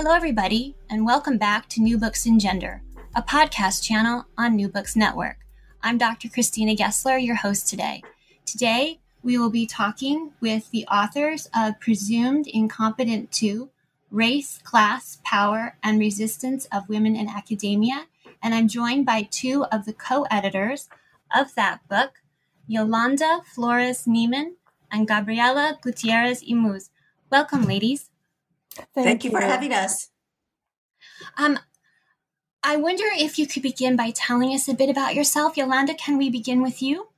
Hello, everybody, and welcome back to New Books in Gender, a podcast channel on New Books Network. I'm Dr. Christina Gessler, your host today. Today, we will be talking with the authors of Presumed Incompetent 2 Race, Class, Power, and Resistance of Women in Academia. And I'm joined by two of the co editors of that book, Yolanda Flores Niemann and Gabriela Gutierrez y Muhs. Welcome, ladies. Thank, Thank you. you for having us. Um, I wonder if you could begin by telling us a bit about yourself. Yolanda, can we begin with you?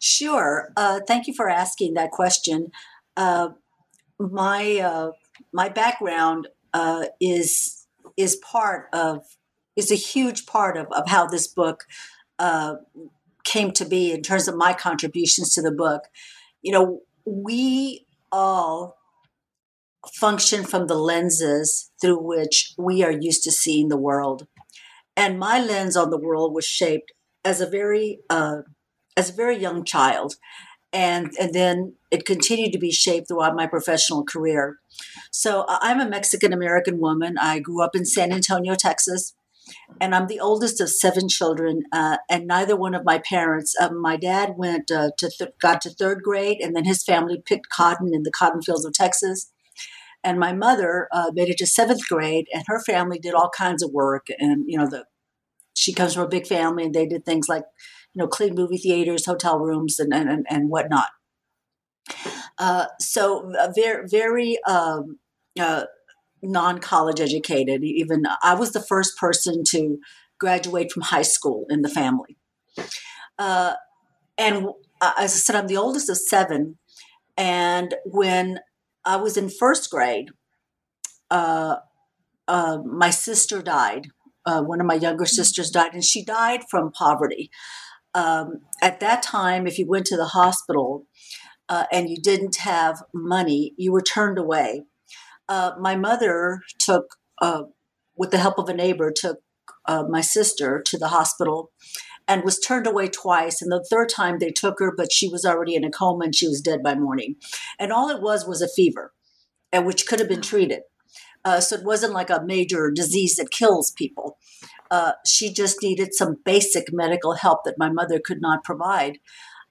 Sure. Uh, thank you for asking that question. Uh, my uh, my background uh, is is part of is a huge part of, of how this book uh, came to be in terms of my contributions to the book. You know, we all function from the lenses through which we are used to seeing the world. And my lens on the world was shaped as a very uh, as a very young child, and and then it continued to be shaped throughout my professional career. So I'm a Mexican American woman. I grew up in San Antonio, Texas, and I'm the oldest of seven children. Uh, and neither one of my parents. Uh, my dad went uh, to th- got to third grade, and then his family picked cotton in the cotton fields of Texas and my mother uh, made it to seventh grade, and her family did all kinds of work. And you know, the she comes from a big family, and they did things like you know clean movie theaters, hotel rooms, and and and whatnot. Uh, so uh, very very um, uh, non college educated. Even I was the first person to graduate from high school in the family. Uh, and uh, as I said, I'm the oldest of seven. And when I was in first grade. Uh, uh, my sister died. Uh, one of my younger mm-hmm. sisters died, and she died from poverty. Um, at that time, if you went to the hospital uh, and you didn't have money, you were turned away. Uh, my mother took, uh, with the help of a neighbor, took my sister to the hospital and was turned away twice. And the third time they took her, but she was already in a coma and she was dead by morning. And all it was was a fever, and which could have been treated. Uh, so it wasn't like a major disease that kills people. Uh, she just needed some basic medical help that my mother could not provide.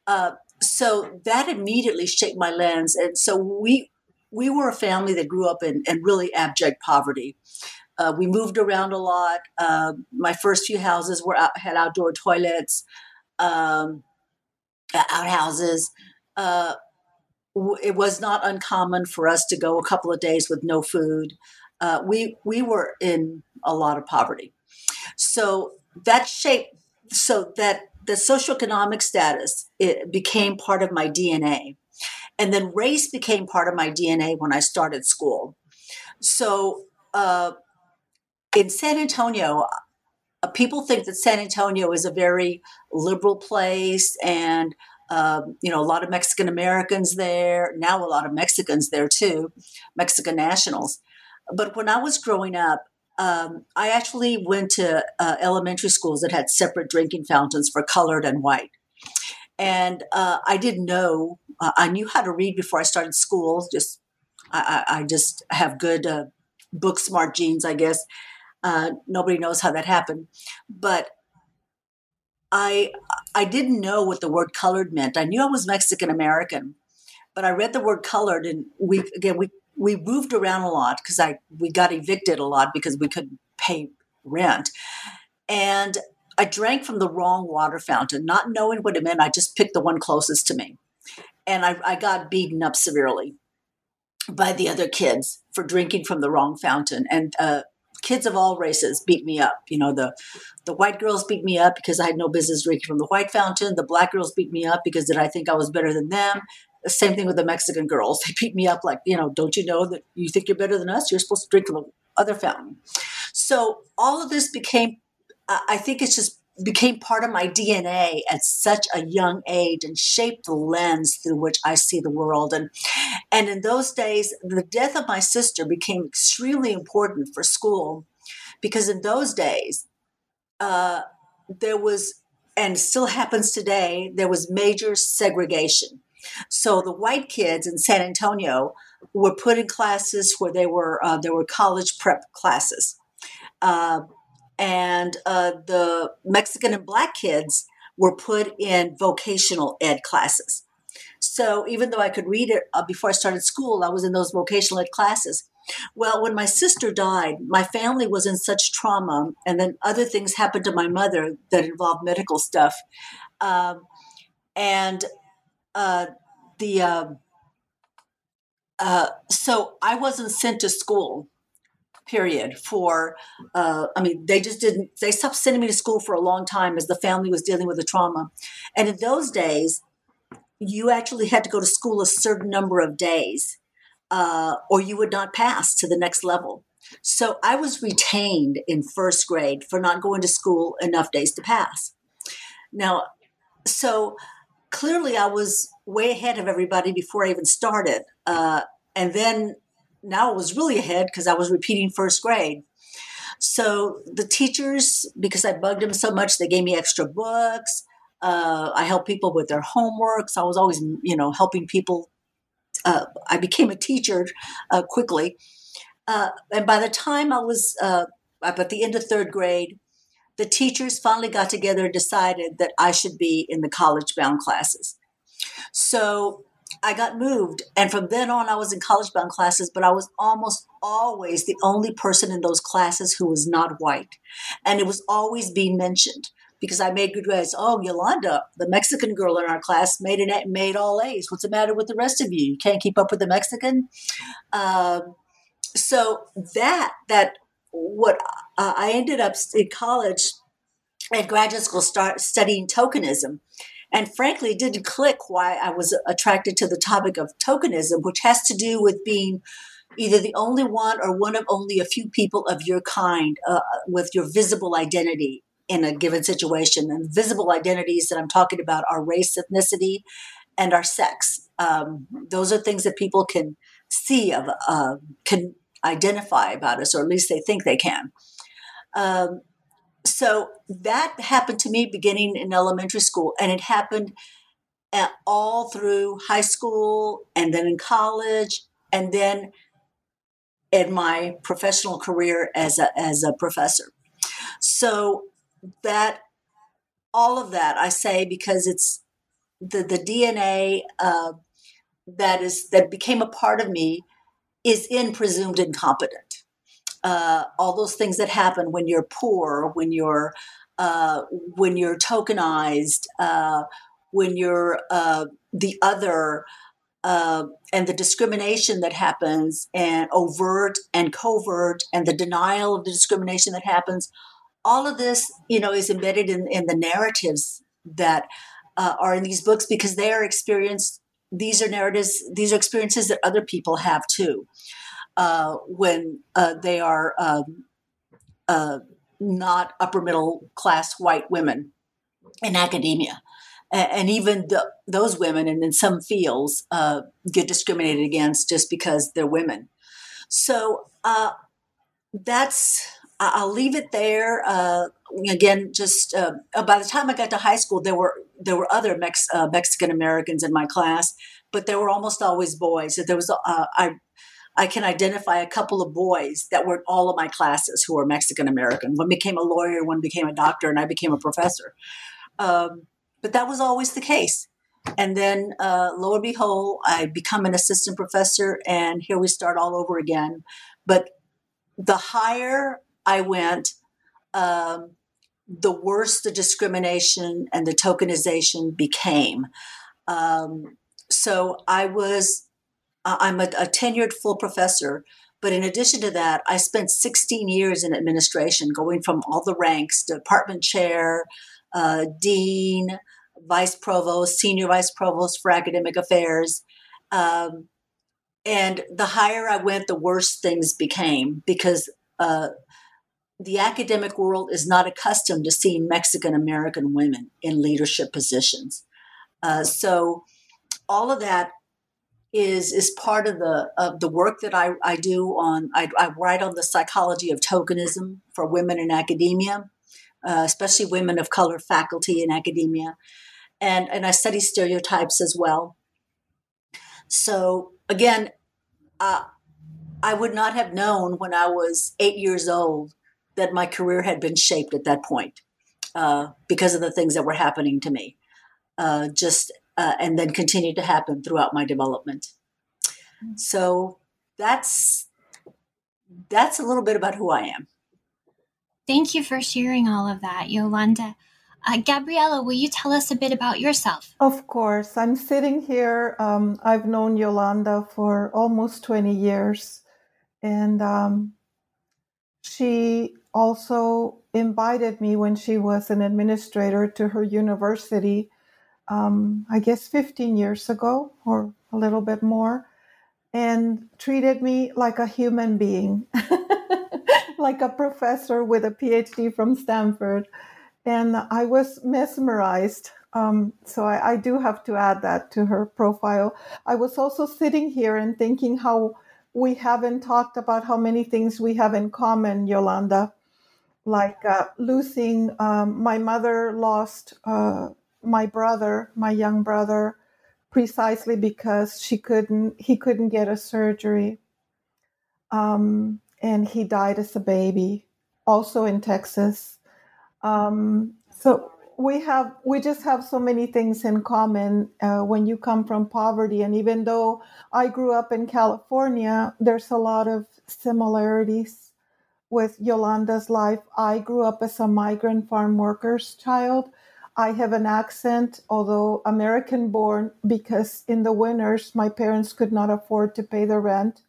Uh, so that immediately shaped my lens. And so we we were a family that grew up in, in really abject poverty. Uh, we moved around a lot. Uh, my first few houses were out, had outdoor toilets, um, outhouses. Uh, it was not uncommon for us to go a couple of days with no food. Uh, we we were in a lot of poverty, so that shaped so that the socioeconomic status it became part of my DNA, and then race became part of my DNA when I started school. So uh, in San Antonio, uh, people think that San Antonio is a very liberal place and um, you know a lot of Mexican Americans there. Now a lot of Mexicans there too, Mexican nationals. But when I was growing up, um, I actually went to uh, elementary schools that had separate drinking fountains for colored and white. And uh, I didn't know. Uh, I knew how to read before I started school. Just I, I just have good uh, book smart genes, I guess. Uh, nobody knows how that happened, but I I didn't know what the word colored meant. I knew I was Mexican American, but I read the word colored, and we again we we moved around a lot because I we got evicted a lot because we couldn't pay rent, and I drank from the wrong water fountain, not knowing what it meant. I just picked the one closest to me, and I, I got beaten up severely by the other kids for drinking from the wrong fountain. And uh, kids of all races beat me up. You know, the the white girls beat me up because I had no business drinking from the white fountain. The black girls beat me up because did I think I was better than them? The same thing with the Mexican girls. They beat me up like, you know, don't you know that you think you're better than us? You're supposed to drink from the other fountain. So all of this became, I think it's just became part of my DNA at such a young age and shaped the lens through which I see the world. And and in those days, the death of my sister became extremely important for school because in those days, uh, there was and still happens today. There was major segregation. So the white kids in San Antonio were put in classes where they were uh, there were college prep classes. Uh, and uh, the Mexican and black kids were put in vocational ed classes. So even though I could read it uh, before I started school, I was in those vocational ed classes. Well, when my sister died, my family was in such trauma, and then other things happened to my mother that involved medical stuff. Um, and uh, the uh, uh, so I wasn't sent to school period for uh, i mean they just didn't they stopped sending me to school for a long time as the family was dealing with the trauma. And in those days you actually had to go to school a certain number of days uh, or you would not pass to the next level. So i was retained in first grade for not going to school enough days to pass. Now so clearly i was way ahead of everybody before i even started uh, and then now it was really ahead because I was repeating first grade. So the teachers, because I bugged them so much, they gave me extra books. Uh, I helped people with their homework. So I was always, you know, helping people. Uh, I became a teacher uh, quickly. Uh, and by the time I was uh, at the end of third grade, the teachers finally got together and decided that I should be in the college bound classes. So I got moved. And from then on, I was in college bound classes, but I was almost always the only person in those classes who was not white. And it was always being mentioned because I made good grades. Oh, Yolanda, the Mexican girl in our class, made an made all A's. What's the matter with the rest of you? You can't keep up with the Mexican. Um, so that that what uh, I ended up in college at graduate school, start studying tokenism and frankly, didn't click why I was attracted to the topic of tokenism, which has to do with being either the only one or one of only a few people of your kind uh, with your visible identity in a given situation. And visible identities that I'm talking about are race, ethnicity, and our sex. Um, those are things that people can see of, uh, can identify about us, or at least they think they can. Um, so that happened to me beginning in elementary school, and it happened at, all through high school, and then in college, and then in my professional career as a as a professor. So that all of that I say because it's the the DNA uh, that is that became a part of me is in presumed incompetent uh, all those things that happen when you're poor, when you're uh, when you're tokenized, uh, when you're uh, the other, uh, and the discrimination that happens, and overt and covert, and the denial of the discrimination that happens. All of this, you know, is embedded in, in the narratives that uh, are in these books because they are experienced. These are narratives. These are experiences that other people have too uh, when uh, they are um, uh, not upper middle class white women in academia. And, even the, those women, and in some fields, uh, get discriminated against just because they're women. So uh, that's I'll leave it there. Uh, again, just uh, by the time I got to high school, there were there were other Mex- uh, Mexican Americans in my class, but there were almost always boys. There was I I can identify a couple of boys that were in all of my classes who were Mexican American. One became a lawyer, one became a doctor, and I became a professor. Um, but that was always the case. And then, uh, lo and behold, I become an assistant professor, and here we start all over again. But the higher I went, um, the worse the discrimination and the tokenization became. Um, so I was I'm a, a tenured full professor, but in addition to that, I spent 16 years in administration, going from all the ranks department chair, uh, dean, vice provost, senior vice provost for academic affairs. Um, and the higher I went, the worse things became because uh, the academic world is not accustomed to seeing Mexican American women in leadership positions. Uh, so all of that is is part of the of the work that I, I do on I, I write on the psychology of tokenism for women in academia, uh, especially women of color faculty in academia, and and I study stereotypes as well. So again, uh, I would not have known when I was eight years old that my career had been shaped at that point uh, because of the things that were happening to me. Uh, just uh, and then continued to happen throughout my development. So that's that's a little bit about who I am. Thank you for sharing all of that, Yolanda. Uh, Gabriela, will you tell us a bit about yourself? Of course. I'm sitting here. Um, I've known Yolanda for almost 20 years. And um, she also invited me when she was an administrator to her university, um, I guess 15 years ago or a little bit more, and treated me like a human being, like a professor with a PhD from Stanford and I was mesmerized. Um, so I, I, do have to add that to her profile. I was also sitting here and thinking how we haven't talked about how many things we have in common, Yolanda. Like uh, losing, um, my mother lost uh, my brother, my young brother, precisely because she couldn't, he couldn't get a surgery, um, and he died as a baby, also in Texas. Um, so we have we just have so many things in common uh, when you come from poverty. And even though i grew up in california there's a lot of similarities with yolanda's life. I grew up as a migrant farm worker's child i have an accent although american born because in the winters my parents could not afford to pay the rent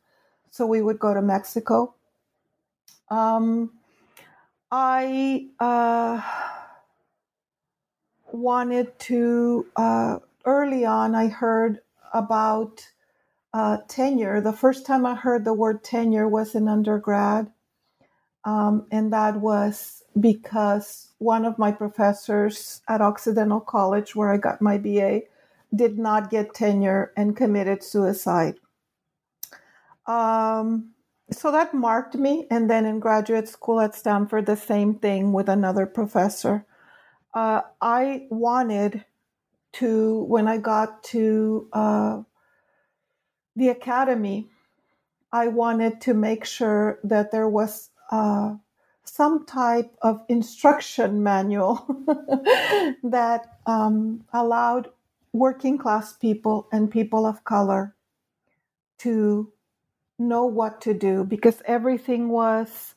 so we would go to mexico um, I uh, wanted to, uh, early on, I heard about uh, tenure. The first time I heard the word tenure was in undergrad. Um, and that was because one of my professors at Occidental College, where I got my BA, did not get tenure and committed suicide. Um, so that marked me. And then in graduate school at Stanford, the same thing with another professor. Uh, I wanted to, when I got to uh, the academy, I wanted to make sure that there was uh, some type of instruction manual that um, allowed working class people and people of color to know what to do because everything was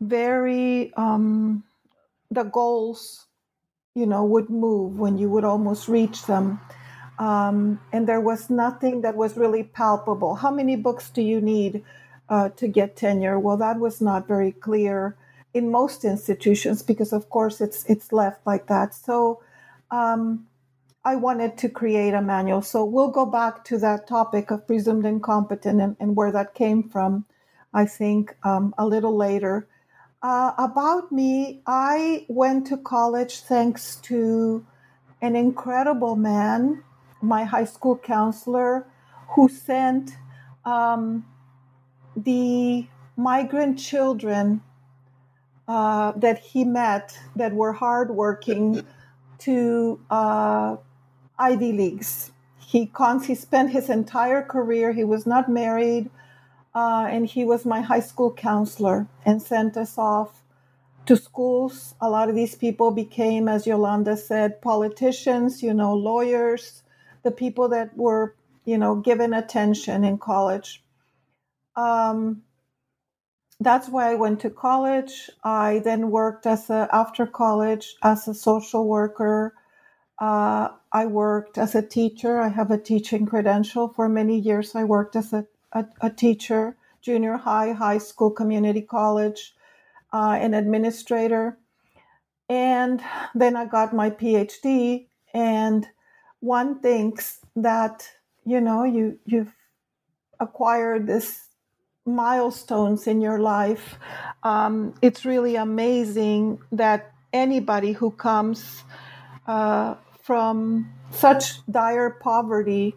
very um, the goals you know would move when you would almost reach them. Um, and there was nothing that was really palpable. How many books do you need uh, to get tenure? Well that was not very clear in most institutions because of course it's it's left like that so um, I wanted to create a manual. So we'll go back to that topic of presumed incompetent and, and where that came from, I think, um, a little later. Uh, about me, I went to college thanks to an incredible man, my high school counselor, who sent um, the migrant children uh, that he met that were hardworking to uh, Ivy Leagues. He, cons- he spent his entire career, he was not married, uh, and he was my high school counselor and sent us off to schools. A lot of these people became, as Yolanda said, politicians, you know, lawyers, the people that were, you know, given attention in college. Um, that's why I went to college. I then worked as a after college as a social worker uh, I worked as a teacher. I have a teaching credential. For many years, I worked as a, a, a teacher, junior high, high school, community college, uh, an administrator. And then I got my PhD. And one thinks that, you know you you've acquired this milestones in your life. Um, it's really amazing that anybody who comes uh, from such dire poverty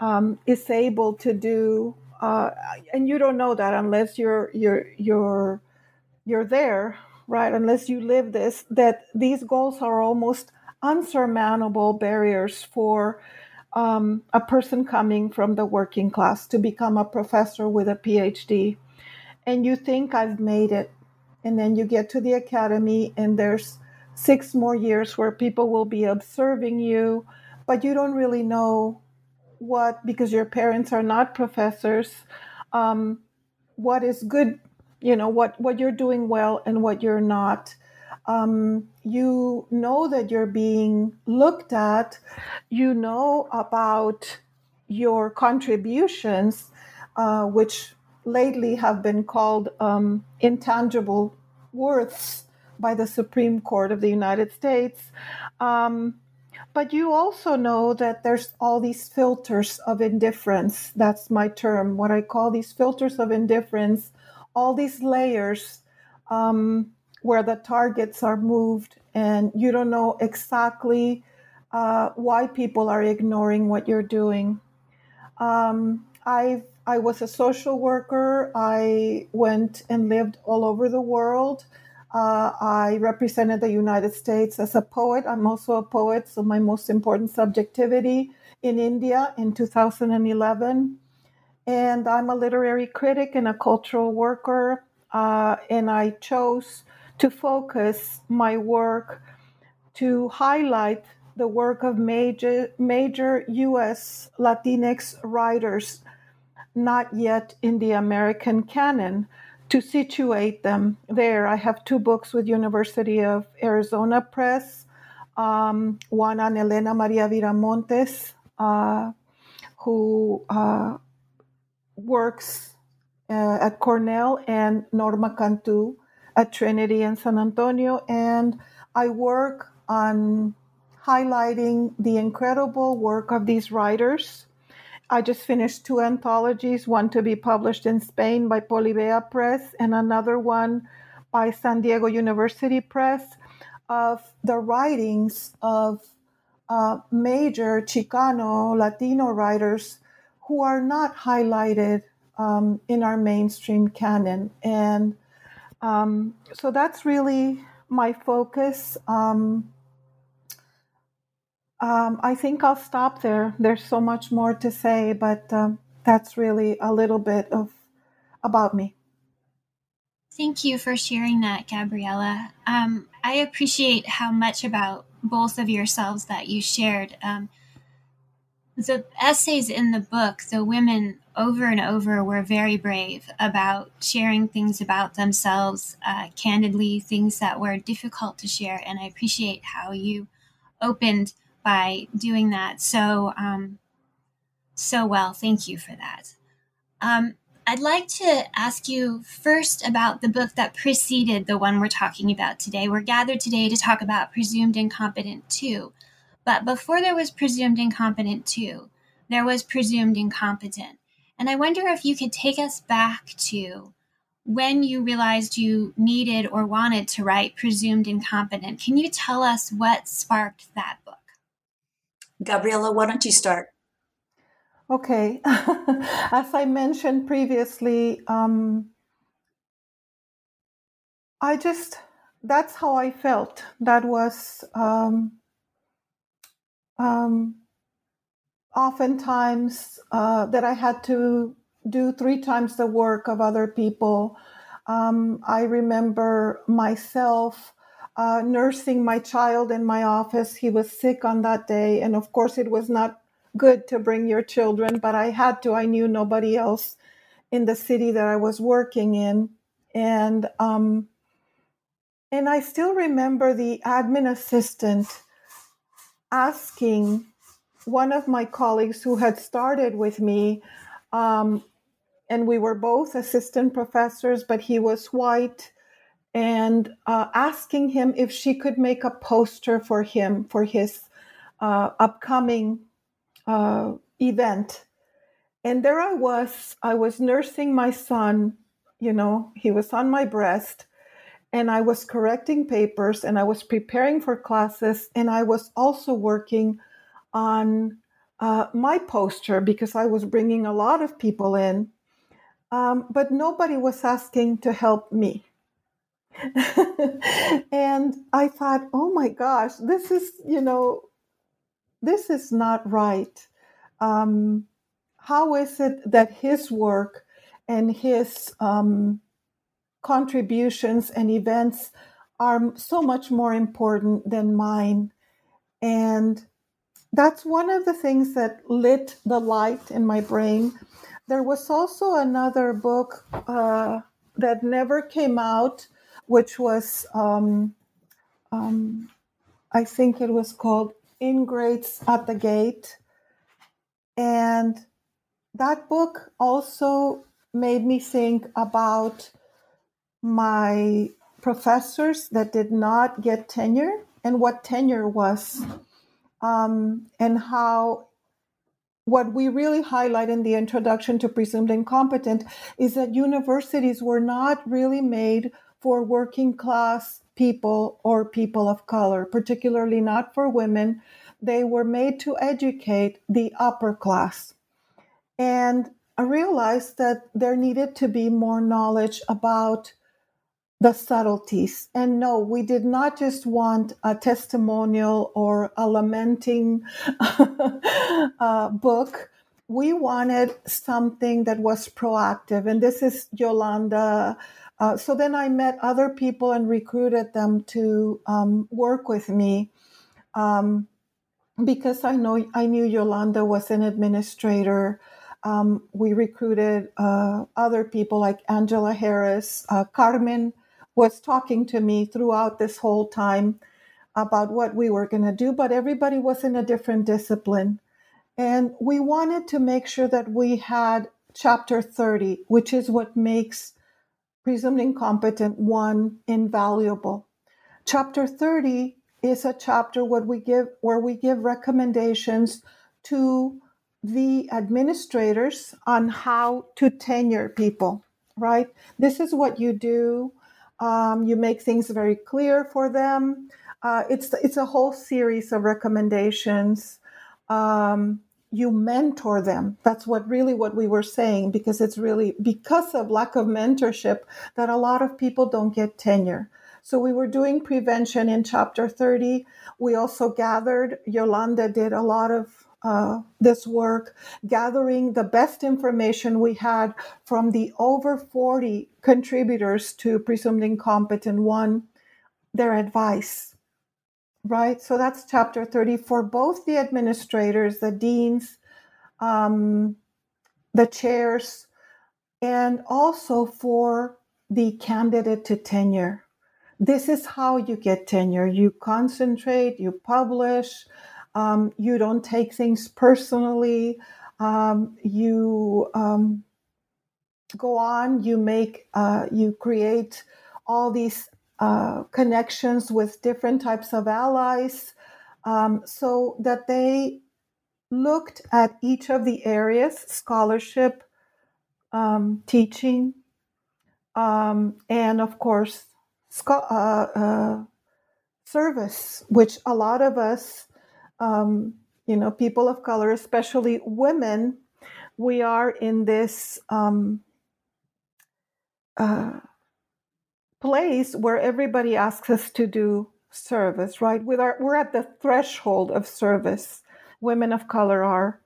um, is able to do, uh, and you don't know that unless you're you're you're you're there, right? Unless you live this, that these goals are almost unsurmountable barriers for um, a person coming from the working class to become a professor with a PhD. And you think I've made it. And then you get to the academy, and there's six more years where people will be observing you, but you don't really know what, because your parents are not professors, um, what is good, you know, what, what you're doing well and what you're not um, you know that you're being looked at, you know about your contributions, uh, which lately have been called um, intangible worths by the Supreme Court of the United States. Um, but you also know that there's all these filters of indifference. That's my term, what I call these filters of indifference, all these layers um, where the targets are moved and you don't know exactly uh, why people are ignoring what you're doing. Um, I I was a social worker. I went and lived all over the world. Uh, I represented the United States as a poet. I'm also a poet, so my most important subjectivity in India in 2011. And I'm a literary critic and a cultural worker. Uh, and I chose to focus my work to highlight the work of major, major US Latinx writers not yet in the American canon to situate them there. I have two books with University of Arizona Press, um, one on Helena Maria Viramontes, uh, who uh, works uh, at Cornell, and Norma Cantu, at Trinity in San Antonio, and I work on highlighting the incredible work of these writers. I just finished two anthologies, one to be published in Spain by Polibea Press, and another one by San Diego University Press, of the writings of uh, major Chicano Latino writers who are not highlighted um, in our mainstream canon. And um, so that's really my focus. Um, um, I think I'll stop there. There's so much more to say, but um, that's really a little bit of about me. Thank you for sharing that, Gabriella. Um, I appreciate how much about both of yourselves that you shared. Um, the essays in the book, the women over and over were very brave about sharing things about themselves uh, candidly, things that were difficult to share. And I appreciate how you opened by doing that so um, so well. Thank you for that. Um, I'd like to ask you first about the book that preceded the one we're talking about today. We're gathered today to talk about Presumed Incompetent 2. But before there was Presumed Incompetent too, there was Presumed Incompetent. And I wonder if you could take us back to when you realized you needed or wanted to write Presumed Incompetent. Can you tell us what sparked that book? Gabriela, why don't you start? Okay. As I mentioned previously, um, I just, that's how I felt. That was um, um, oftentimes uh, that I had to do three times the work of other people. Um, I remember myself uh, nursing my child in my office. He was sick on that day. And of course, it was not good to bring your children, but I had to. I knew nobody else in the city that I was working in. And, um, and I still remember the admin assistant asking one of my colleagues who had started with me, um, and we were both assistant professors, but he was white, and uh, asking him if she could make a poster for him for his uh, upcoming uh, event. And there I was, I was nursing my son, you know, he was on my breast, and I was correcting papers and I was preparing for classes, and I was also working on uh, my poster because I was bringing a lot of people in. Um, but nobody was asking to help me. and I thought, oh my gosh, this is, you know, this is not right. Um, how is it that his work and his um, contributions and events are so much more important than mine? And that's one of the things that lit the light in my brain. There was also another book uh, that never came out, which was, um, um, I think it was called Ingrates at the Gate. And that book also made me think about my professors that did not get tenure and what tenure was um, and how what we really highlight in the introduction to presumed incompetent is that universities were not really made for working class people or people of color, particularly not for women. They were made to educate the upper class. And I realized that there needed to be more knowledge about the subtleties. And no, we did not just want a testimonial or a lamenting uh, book. We wanted something that was proactive. And this is Yolanda. Uh, so then I met other people and recruited them to um, work with me. Um, because I know I knew Yolanda was an administrator. Um, we recruited uh, other people like Angela Harris, uh, Carmen was talking to me throughout this whole time about what we were going to do, but everybody was in a different discipline. And we wanted to make sure that we had chapter 30, which is what makes presumed incompetent one invaluable. Chapter 30 is a chapter where we give where we give recommendations to the administrators on how to tenure people, right? This is what you do um, you make things very clear for them. Uh, it's it's a whole series of recommendations. Um, you mentor them. That's what really what we were saying because it's really because of lack of mentorship that a lot of people don't get tenure. So we were doing prevention in chapter 30. We also gathered, Yolanda did a lot of uh, this work, gathering the best information we had from the over 40 contributors to Presumed Incompetent One, their advice. Right? So that's chapter 30 for both the administrators, the deans, um, the chairs, and also for the candidate to tenure. This is how you get tenure. You concentrate, you publish, um, you don't take things personally. Um, you um, go on. You make. Uh, you create all these uh, connections with different types of allies, um, so that they looked at each of the areas: scholarship, um, teaching, um, and of course, uh, uh, service, which a lot of us um, you know, people of color, especially women, we are in this um, uh, place where everybody asks us to do service, right? With our, we're at the threshold of service. Women of color are,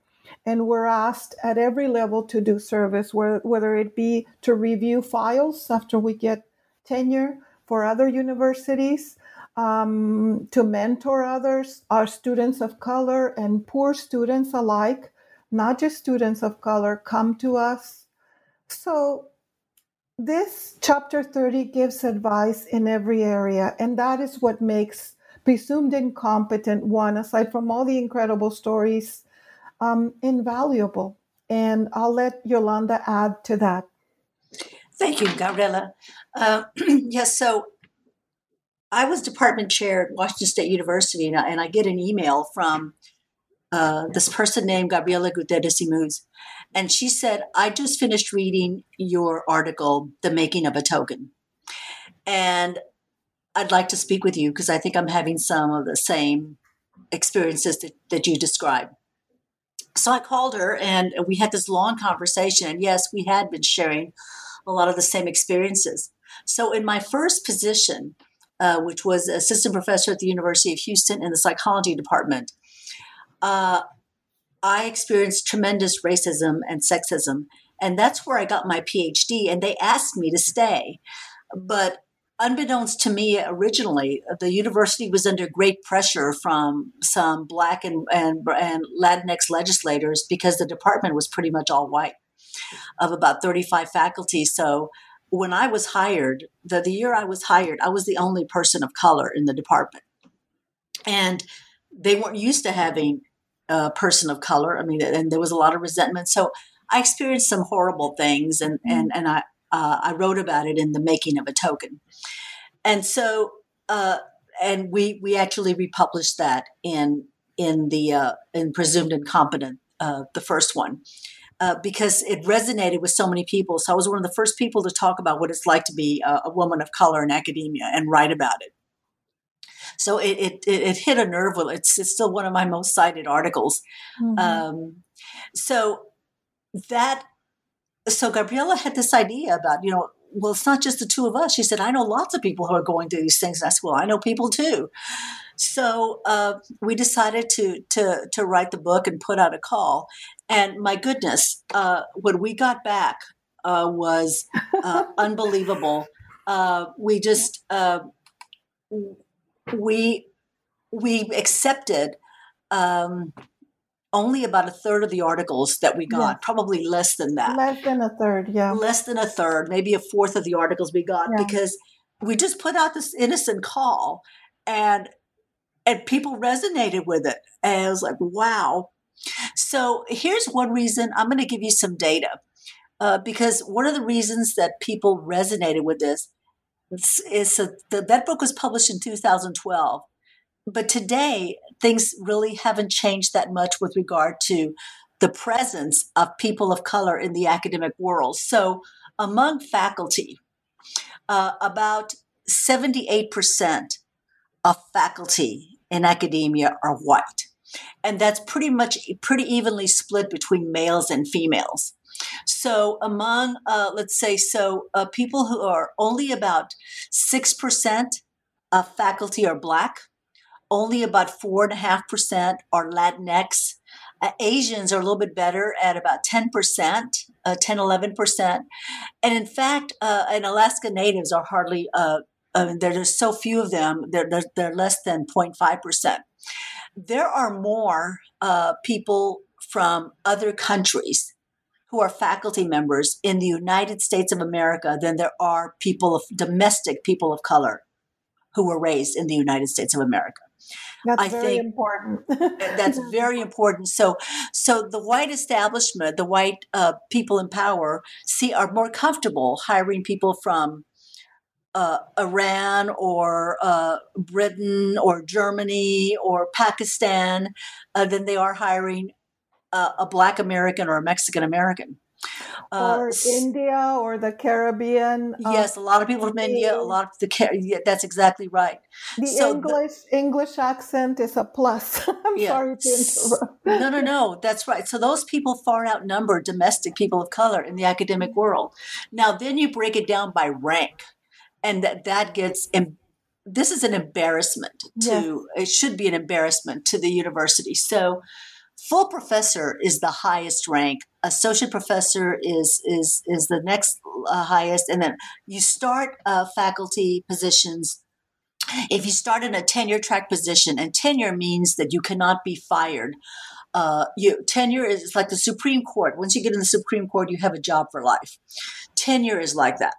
and we're asked at every level to do service, whether it be to review files after we get tenure for other universities, um, to mentor others, our students of color and poor students alike, not just students of color, come to us. So, this chapter 30 gives advice in every area, and that is what makes Presumed Incompetent one, aside from all the incredible stories, um, invaluable. And I'll let Yolanda add to that. Thank you, Gabriela. Uh, yes, so I was department chair at Washington State University, and I, and I get an email from uh, this person named Gabriela Gutierrez y Muhs. And she said, I just finished reading your article, The Making of a Token. And I'd like to speak with you because I think I'm having some of the same experiences that, that you described. So I called her and we had this long conversation. And yes, we had been sharing a lot of the same experiences. So in my first position, uh, which was assistant professor at the University of Houston in the psychology department, uh, I experienced tremendous racism and sexism. And that's where I got my PhD. And they asked me to stay. But unbeknownst to me originally, the university was under great pressure from some Black and, and, and Latinx legislators because the department was pretty much all white of about 35 faculty. So when I was hired, the, the year I was hired, I was the only person of color in the department. And they weren't used to having a person of color. I mean, and there was a lot of resentment. So I experienced some horrible things, and mm-hmm. and and I uh, I wrote about it in the making of a token. And so, uh, and we we actually republished that in in the uh, in presumed incompetent, uh, the first one. Uh, because it resonated with so many people. So I was one of the first people to talk about what it's like to be a, a woman of color in academia and write about it. So it, it, it hit a nerve. Well, it's, it's still one of my most cited articles. Mm-hmm. Um, so that, so Gabriella had this idea about, you know, well, it's not just the two of us. She said, I know lots of people who are going through these things. And I said, well, I know people too. So uh, we decided to, to, to write the book and put out a call. And my goodness, uh, when we got back uh, was uh, unbelievable. Uh, we just, uh, we we accepted um, only about a third of the articles that we got, yeah. probably less than that. Less than a third, yeah. Less than a third, maybe a fourth of the articles we got yeah. because we just put out this innocent call and and people resonated with it. And I was like, wow. So here's one reason I'm going to give you some data. Uh, because one of the reasons that people resonated with this is the, that book was published in 2012 but today things really haven't changed that much with regard to the presence of people of color in the academic world so among faculty uh, about 78% of faculty in academia are white and that's pretty much pretty evenly split between males and females so, among, uh, let's say, so uh, people who are only about 6% of faculty are Black, only about 4.5% are Latinx. Uh, Asians are a little bit better at about 10%, uh, 10, 11%. And in fact, uh, and Alaska Natives are hardly, uh, I mean, there's so few of them, they're, they're, they're less than 0.5%. There are more uh, people from other countries who are faculty members in the United States of America than there are people of domestic people of color who were raised in the United States of America. That's I very think important. that's very important. So, so the white establishment, the white uh, people in power, see are more comfortable hiring people from uh, Iran or uh, Britain or Germany or Pakistan uh, than they are hiring a, a black American or a Mexican American. Uh, or India or the Caribbean. Uh, yes, a lot of people from India. A lot of the yeah, that's exactly right. The so English the, English accent is a plus. I'm yeah. sorry to interrupt. no, no, no. That's right. So those people far outnumber domestic people of color in the academic world. Now, then you break it down by rank, and that that gets. Em- this is an embarrassment to. Yes. It should be an embarrassment to the university. So Full professor is the highest rank. Associate professor is is is the next uh, highest, and then you start uh, faculty positions. If you start in a tenure track position, and tenure means that you cannot be fired. Uh, you, tenure is like the Supreme Court. Once you get in the Supreme Court, you have a job for life. Tenure is like that.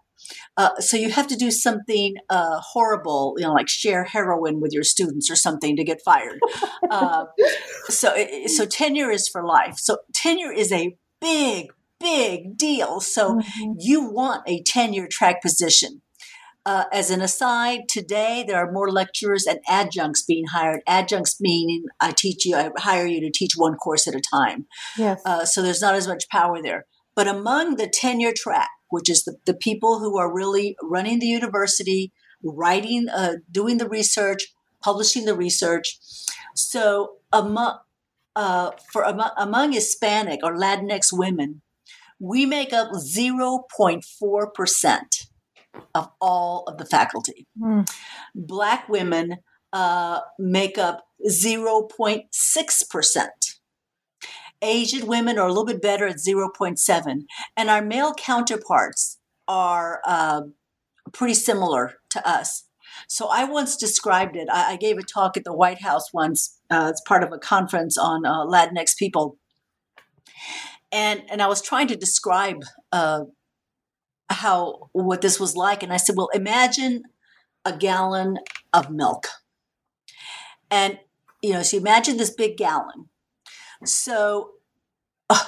Uh, so you have to do something uh, horrible, you know, like share heroin with your students or something to get fired. uh, so, so tenure is for life. So tenure is a big, big deal. So mm-hmm. you want a tenure track position. Uh, as an aside, today there are more lecturers and adjuncts being hired. Adjuncts meaning I teach you, I hire you to teach one course at a time. Yes. Uh, so there's not as much power there. But among the tenure track, which is the, the people who are really running the university, writing, uh, doing the research, publishing the research. So among, uh, for among, among Hispanic or Latinx women, we make up 0.4% of all of the faculty. Mm. Black women uh, make up 0.6%. Asian women are a little bit better at 0.7. And our male counterparts are uh, pretty similar to us. So I once described it. I, I gave a talk at the White House once uh, as part of a conference on uh, Latinx people. And, and I was trying to describe uh, how what this was like and i said well imagine a gallon of milk and you know so imagine this big gallon so uh,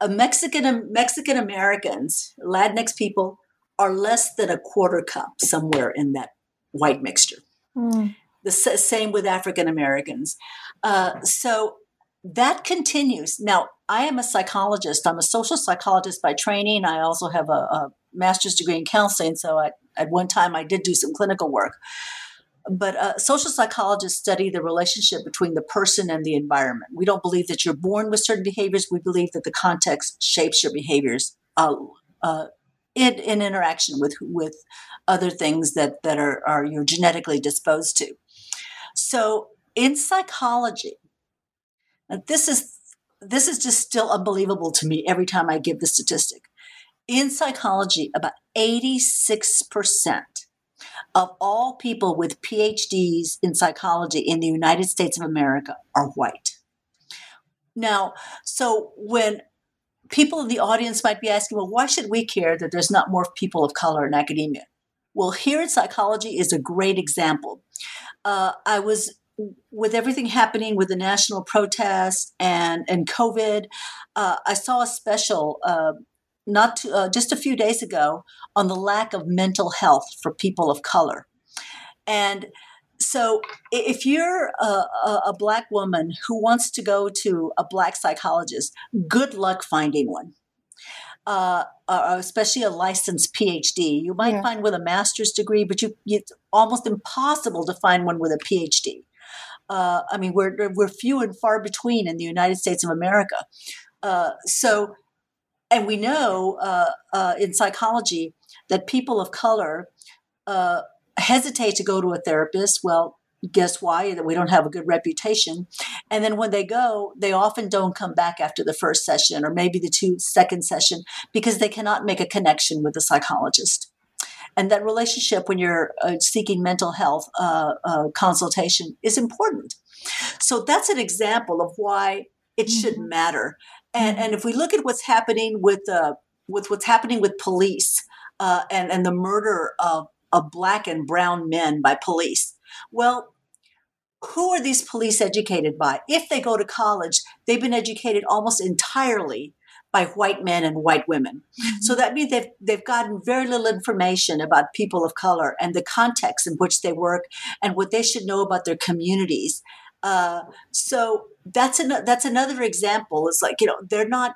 a mexican mexican americans latinx people are less than a quarter cup somewhere in that white mixture. Mm. the s- same with african americans. Uh, so that continues. Now i am a psychologist. I'm a social psychologist by training. I also have a, a master's degree in counseling. So I, at one time i did do some clinical work but uh, social psychologists study the relationship between the person and the environment. We don't believe that you're born with certain behaviors. We believe that the context shapes your behaviors uh, uh, in, in interaction with with other things that that are, are you're genetically disposed to. So in psychology this is this is just still unbelievable to me every time I give the statistic. In psychology, about 86% of all people with PhDs in psychology in the United States of America are white. Now, so when people in the audience might be asking, well, why should we care that there's not more people of color in academia? Well, here in psychology is a great example. Uh, I was with everything happening with the national protests and and COVID, uh, I saw a special uh, not to, uh, just a few days ago on the lack of mental health for people of color, and so if you're a, a, black woman who wants to go to a black psychologist, good luck finding one. Uh, uh, especially a licensed PhD. You might Yeah. find with a master's degree, but you, it's almost impossible to find one with a PhD. Uh, I mean, we're we're few and far between in the United States of America. Uh, so, and we know uh, uh, in psychology that people of color uh, hesitate to go to a therapist. Well, guess why? That we don't have a good reputation. And then when they go, they often don't come back after the first session or maybe the two second session because they cannot make a connection with the psychologist and that relationship when you're uh, seeking mental health uh, uh, consultation is important so that's an example of why it should Mhm. matter and and if we look at what's happening with uh, with what's happening with police uh, and and the murder of of black and brown men by police well who are these police educated by? If they go to college they've been educated almost entirely by white men and white women. So that means they've they've gotten very little information about people of color and the context in which they work and what they should know about their communities. Uh, so that's an, that's another example. It's like you know they're not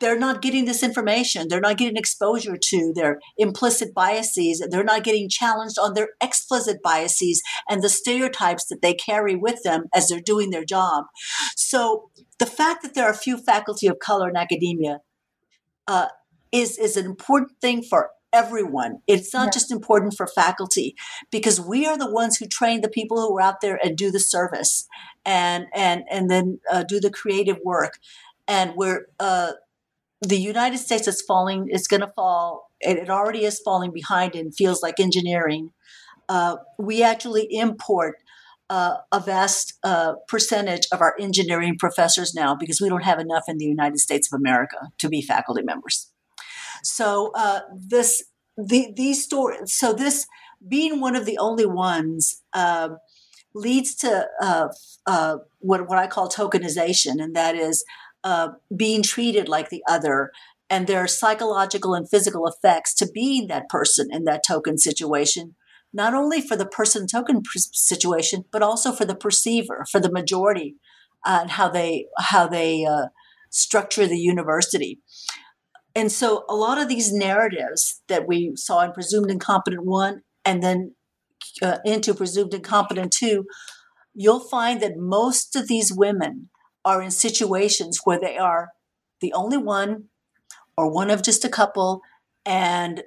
they're not getting this information. They're not getting exposure to their implicit biases. They're not getting challenged on their explicit biases and the stereotypes that they carry with them as they're doing their job. So the fact that there are few faculty of color in academia uh, is is an important thing for everyone. It's not Yeah. just important for faculty because we are the ones who train the people who are out there and do the service and and and then uh, do the creative work. And we're uh, the United States is falling. It's going to fall. It, it already is falling behind in fields like engineering. Uh, we actually import uh, a vast uh, percentage of our engineering professors now because we don't have enough in the United States of America to be faculty members. So uh, this the, these stories. So this being one of the only ones uh, leads to uh, uh, what what I call tokenization, and that is uh, being treated like the other and there are psychological and physical effects to being that person in that token situation not only for the person token situation but also for the perceiver for the majority uh, and how they how they structure the university and so a lot of these narratives that we saw in presumed incompetent one and then uh, into presumed incompetent two you'll find that most of these women are in situations where they are the only one or one of just a couple and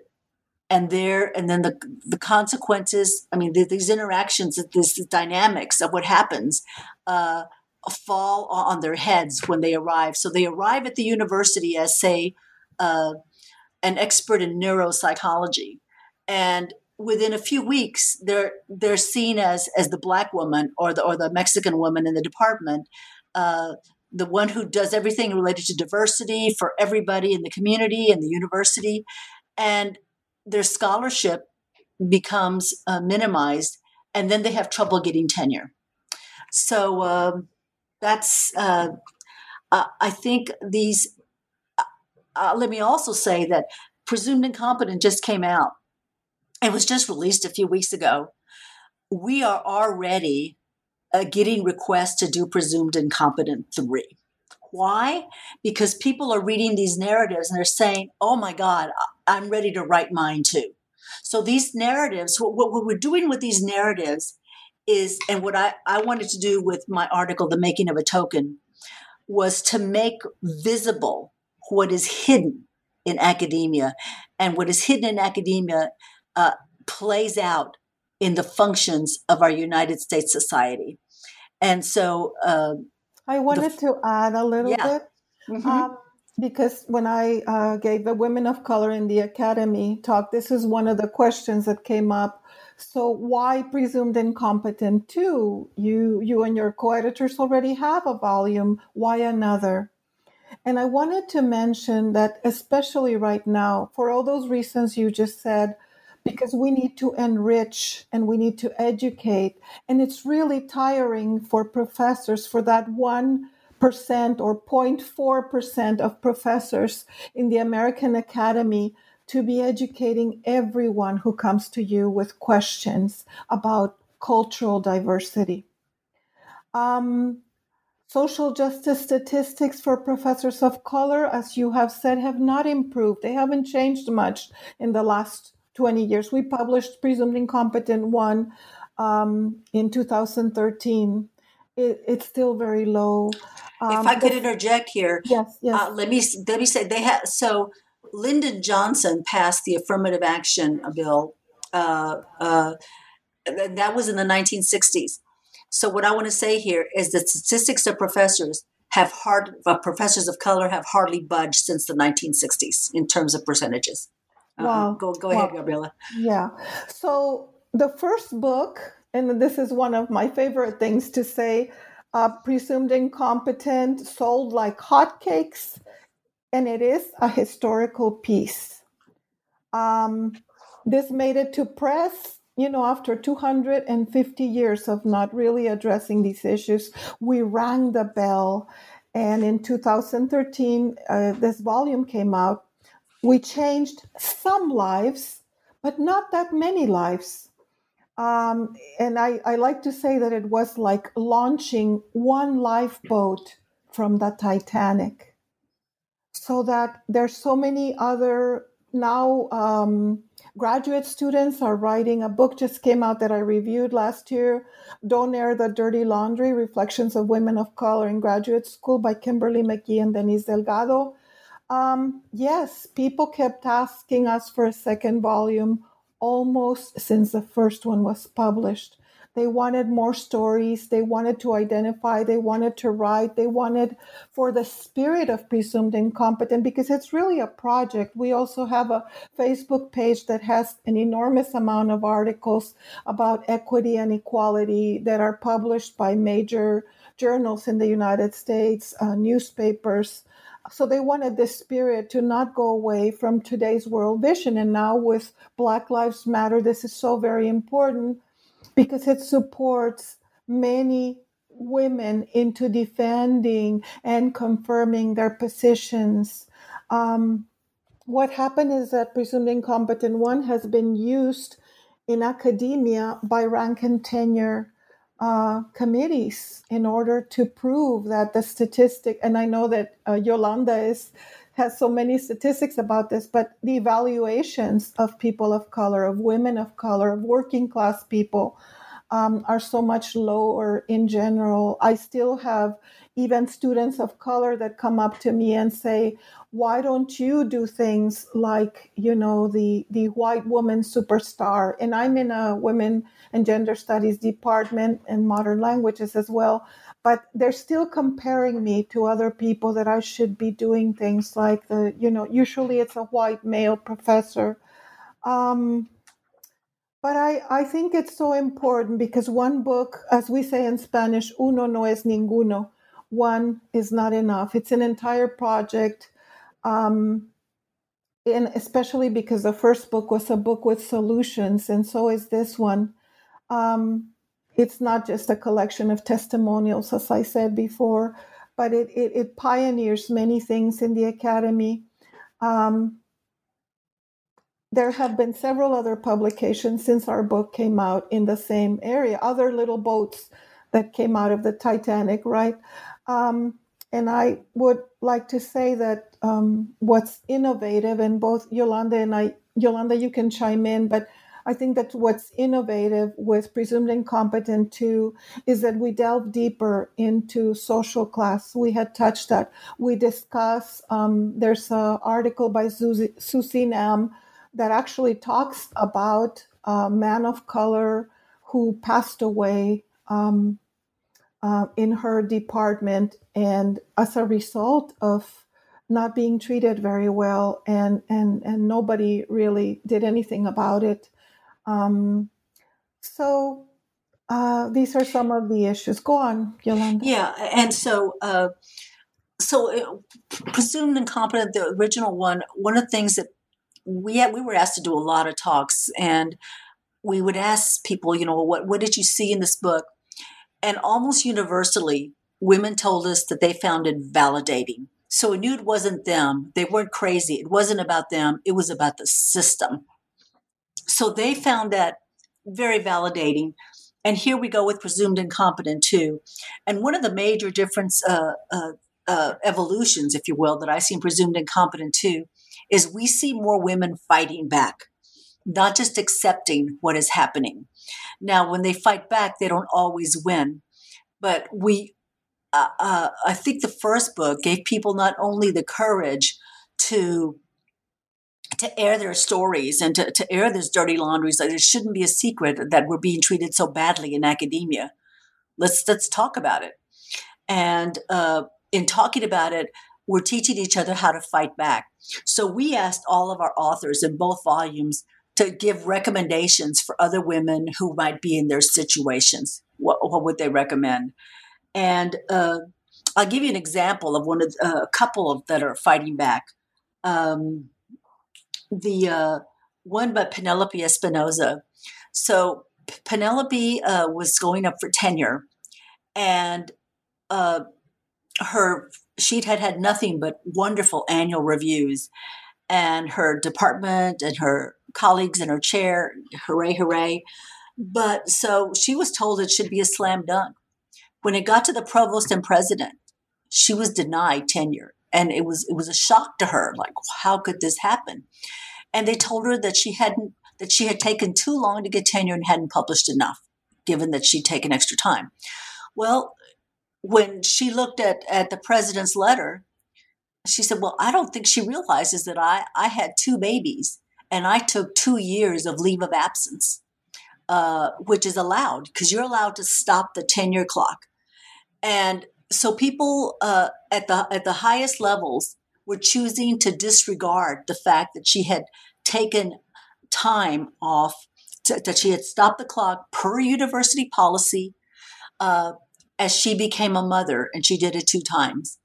and there and then the the consequences i mean the, these interactions these dynamics of what happens uh, fall on their heads when they arrive. So they arrive at the university as say uh, an expert in neuropsychology. And within a few weeks they're they're seen as as the black woman or the or the mexican woman in the department uh, the one who does everything related to diversity for everybody in the community and the university. And their scholarship becomes uh, minimized and then they have trouble getting tenure. So um, that's uh, i think these uh, let me also say that presumed incompetent just came out it was just released a few weeks ago we are already uh, getting requests to do presumed incompetent three. Why? Because people are reading these narratives and they're saying, oh my God, I'm ready to write mine too. So these narratives, what, what we're doing with these narratives is, and what I, I wanted to do with my article, The Making of a Token, was to make visible what is hidden in academia. And what is hidden in academia uh, plays out in the functions of our United States society. And so uh, I wanted to add a little yeah. bit. Mm-hmm. Um, because when I uh, gave the Women of Color in the Academy talk, this is one of the questions that came up. So why presumed incompetent too? You you and your co-editors already have a volume. Why another? And I wanted to mention that especially right now, for all those reasons you just said, because we need to enrich and we need to educate. And it's really tiring for professors, for that 1% or 0.4% of professors in the American Academy to be educating everyone who comes to you with questions about cultural diversity. Um, social justice statistics for professors of color, as you have said, have not improved. They haven't changed much in the last 20 years. We published Presumed Incompetent 1 um, in 2013. It, it's still very low. Um, if I could interject here, yes, yes. Uh, let me let me say they had so Lyndon Johnson passed the affirmative action bill. Uh, uh, that was in the 1960s. So what I want to say here is that statistics of professors have hard uh, professors of color have hardly budged since the 1960s in terms of percentages. Uh, wow. Go, go ahead, Gabriela. Yeah. So the first book, and this is one of my favorite things to say, uh, presumed incompetent, sold like hotcakes, and it is a historical piece. Um, this made it to press. You know, after 250 years of not really addressing these issues, we rang the bell. And in 2013, uh, this volume came out we changed some lives, but not that many lives. Um, and I, I like to say that it was like launching one lifeboat from the Titanic. So that there's so many other now um, graduate students are writing a book just came out that I reviewed last year, Don't Air the Dirty Laundry, Reflections of Women of Color in Graduate School by Kimberly McGee and Denise Delgado. Um, yes, people kept asking us for a second volume almost since the first one was published. They wanted more stories. They wanted to identify. They wanted to write. They wanted for the spirit of presumed incompetent because it's really a project. We also have a Facebook page that has an enormous amount of articles about equity and equality that are published by major journals in the United States, uh, newspapers. So they wanted this spirit to not go away from today's world vision. And now with Black Lives Matter, this is so very important because it supports many women into defending and confirming their positions. Um, what happened is that presumed incompetent one has been used in academia by rank and tenure uh, committees in order to prove that the statistic, and I know that uh, Yolanda is has so many statistics about this, but the evaluations of people of color, of women of color, of working class people um, are so much lower in general. I still have even students of color that come up to me and say, why don't you do things like you know the the white woman superstar and i'm in a women and gender studies department and modern languages as well but they're still comparing me to other people that i should be doing things like the you know usually it's a white male professor um, but I, I think it's so important because one book, as we say in Spanish, uno no es ninguno. One is not enough. It's an entire project um, and especially because the first book was a book with solutions, and so is this one. Um, it's not just a collection of testimonials, as I said before, but it, it, it pioneers many things in the academy. Um, there have been several other publications since our book came out in the same area, other little boats that came out of the Titanic, right? Um, and I would like to say that um, what's innovative, and both Yolanda and I, Yolanda, you can chime in, but I think that what's innovative with Presumed Incompetent too is that we delve deeper into social class. We had touched that. We discuss, um, there's an article by Susie, Susie Nam that actually talks about a man of color who passed away um, uh, in her department, and as a result of not being treated very well, and and and nobody really did anything about it. Um, so uh, these are some of the issues. Go on, Yolanda. Yeah, and so. Uh, so, uh, presumed incompetent, the original one. One of the things that we had, we were asked to do a lot of talks, and we would ask people, you know, what what did you see in this book? And almost universally, women told us that they found it validating. So we knew it wasn't them. They weren't crazy. It wasn't about them. It was about the system. So they found that very validating. And here we go with presumed incompetent too. And one of the major difference uh, uh, uh, evolutions, if you will, that I see in presumed incompetent too, is we see more women fighting back, not just accepting what is happening. Now, when they fight back, they don't always win. But we, uh, uh, I think the first book gave people not only the courage to to air their stories and to, to air this dirty laundries. Like it shouldn't be a secret that we're being treated so badly in academia. Let's let's talk about it. And uh, in talking about it, we're teaching each other how to fight back. So we asked all of our authors in both volumes to give recommendations for other women who might be in their situations. What, what would they recommend? And uh, I'll give you an example of one of uh, a couple of that are fighting back. Um, the uh, one by Penelope Espinosa. So Penelope uh, was going up for tenure, and uh, her sheet had had nothing but wonderful annual reviews, and her department and her colleagues and her chair. Hooray, hooray. But so she was told it should be a slam dunk. When it got to the provost and president, she was denied tenure. And it was it was a shock to her, like, how could this happen? And they told her that she hadn't that she had taken too long to get tenure and hadn't published enough, given that she'd taken extra time. Well, when she looked at, at the president's letter, she said, Well, I don't think she realizes that I, I had two babies and I took two years of leave of absence, uh, which is allowed because you're allowed to stop the tenure clock. And so people uh, at the at the highest levels were choosing to disregard the fact that she had taken time off, to, that she had stopped the clock per university policy uh, as she became a mother, and she did it two times.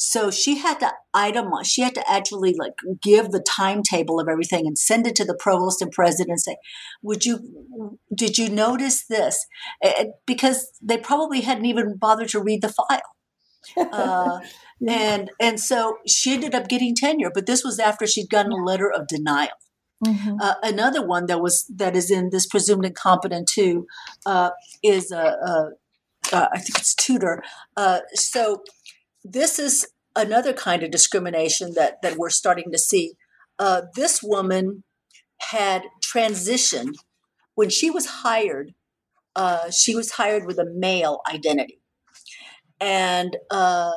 So she had to itemize, she had to actually like give the timetable of everything and send it to the provost and president and say, would you, did you notice this? Because they probably hadn't even bothered to read the file. uh, And and so she ended up getting tenure, but this was after she'd gotten a letter of denial. Mm-hmm. Uh, another one that was that is in this presumed incompetent too uh, is a, a, a I think it's Tudor. Uh, so this is another kind of discrimination that that we're starting to see. Uh, this woman had transitioned when she was hired. Uh, she was hired with a male identity, and uh,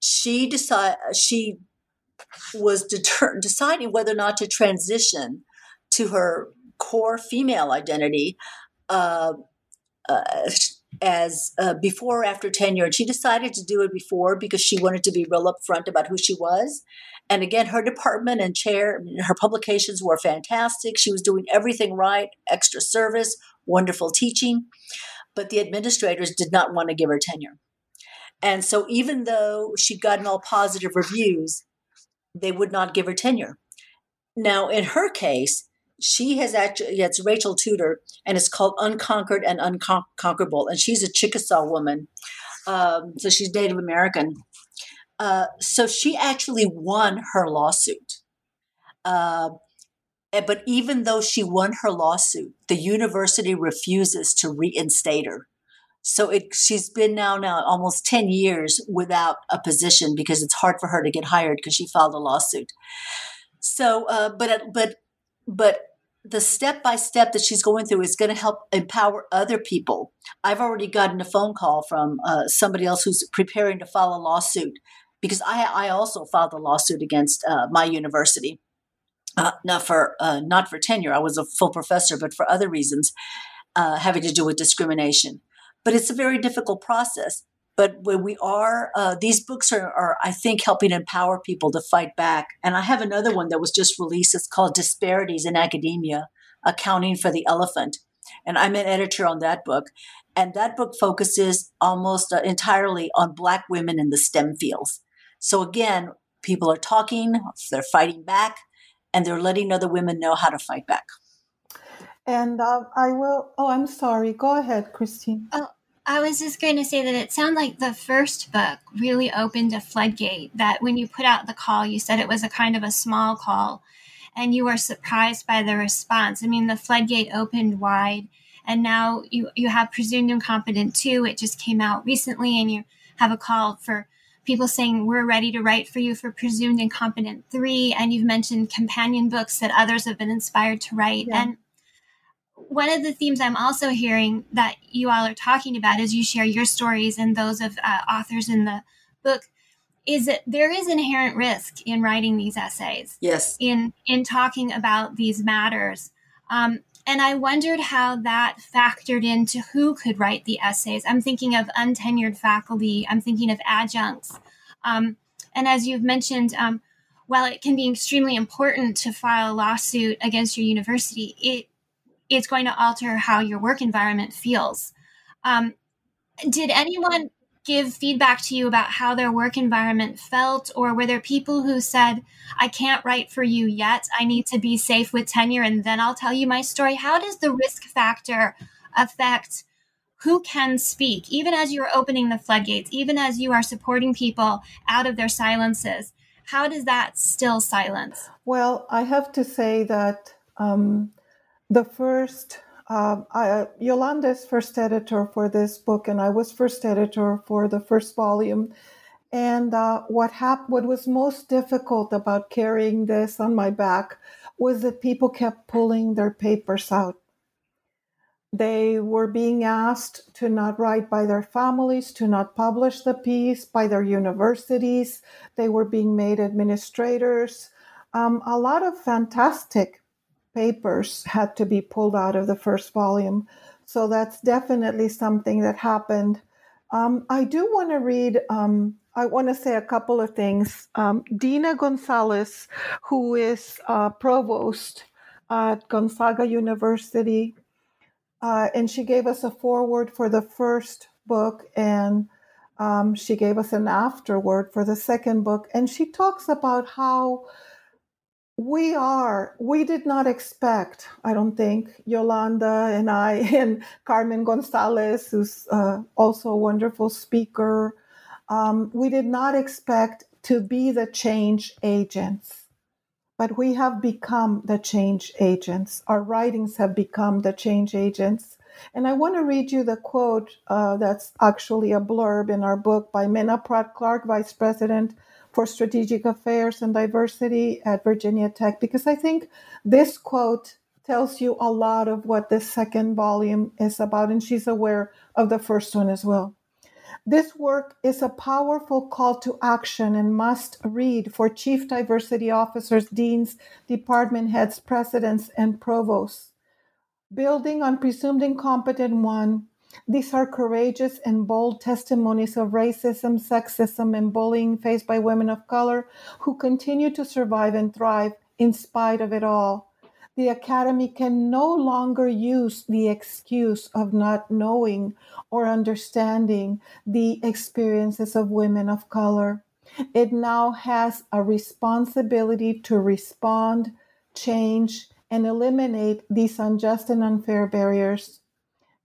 she decided she was deter- deciding whether or not to transition to her core female identity uh, uh, as uh, before or after tenure. And she decided to do it before because she wanted to be real upfront about who she was. And again, her department and chair, her publications were fantastic. She was doing everything right, extra service, wonderful teaching. But the administrators did not want to give her tenure. And so, even though she'd gotten all positive reviews, they would not give her tenure. Now, in her case, she has actually, yeah, it's Rachel Tudor, and it's called Unconquered and Unconquerable. And she's a Chickasaw woman. Um, so she's Native American. Uh, so she actually won her lawsuit. Uh, but even though she won her lawsuit, the university refuses to reinstate her. So it, she's been now now almost 10 years without a position because it's hard for her to get hired because she filed a lawsuit. So, uh, but but but the step by step that she's going through is going to help empower other people. I've already gotten a phone call from uh, somebody else who's preparing to file a lawsuit because I, I also filed a lawsuit against uh, my university. Uh, not for uh, not for tenure, I was a full professor, but for other reasons uh, having to do with discrimination but it's a very difficult process. But when we are, uh, these books are, are, I think, helping empower people to fight back. And I have another one that was just released. It's called Disparities in Academia Accounting for the Elephant. And I'm an editor on that book. And that book focuses almost uh, entirely on Black women in the STEM fields. So again, people are talking, they're fighting back, and they're letting other women know how to fight back. And uh, I will. Oh, I'm sorry. Go ahead, Christine. Oh, I was just going to say that it sounds like the first book really opened a floodgate. That when you put out the call, you said it was a kind of a small call, and you were surprised by the response. I mean, the floodgate opened wide, and now you you have presumed incompetent two. It just came out recently, and you have a call for people saying we're ready to write for you for presumed incompetent three and you've mentioned companion books that others have been inspired to write yeah. and one of the themes I'm also hearing that you all are talking about as you share your stories and those of uh, authors in the book is that there is inherent risk in writing these essays. Yes. In in talking about these matters. Um, and I wondered how that factored into who could write the essays. I'm thinking of untenured faculty. I'm thinking of adjuncts. Um, and as you've mentioned, um, while it can be extremely important to file a lawsuit against your university, it it's going to alter how your work environment feels. Um, did anyone give feedback to you about how their work environment felt, or were there people who said, I can't write for you yet, I need to be safe with tenure, and then I'll tell you my story? How does the risk factor affect? Who can speak, even as you are opening the floodgates, even as you are supporting people out of their silences? How does that still silence? Well, I have to say that um, the first uh, I, Yolanda is first editor for this book, and I was first editor for the first volume. And uh, what happened, what was most difficult about carrying this on my back was that people kept pulling their papers out. They were being asked to not write by their families, to not publish the piece by their universities. They were being made administrators. Um, a lot of fantastic papers had to be pulled out of the first volume. So that's definitely something that happened. Um, I do want to read, um, I want to say a couple of things. Um, Deena Gonzalez, who is uh, provost at Gonzaga University, uh, and she gave us a foreword for the first book, and um, she gave us an afterword for the second book. And she talks about how we are we did not expect i don't think yolanda and i and carmen gonzalez who's uh, also a wonderful speaker Um, we did not expect to be the change agents, but we have become the change agents. Our writings have become the change agents. And I want to read you the quote uh, that's actually a blurb in our book by Menah Pratt-Clarke, Vice President for Strategic Affairs and Diversity at Virginia Tech, because I think this quote tells you a lot of what this second volume is about, and she's aware of the first one as well. This work is a powerful call to action and must read for chief diversity officers, deans, department heads, presidents, and provosts. Building on presumed incompetent one, these are courageous and bold testimonies of racism, sexism, and bullying faced by women of color who continue to survive and thrive in spite of it all. The Academy can no longer use the excuse of not knowing or understanding the experiences of women of color. It now has a responsibility to respond, change, and eliminate these unjust and unfair barriers.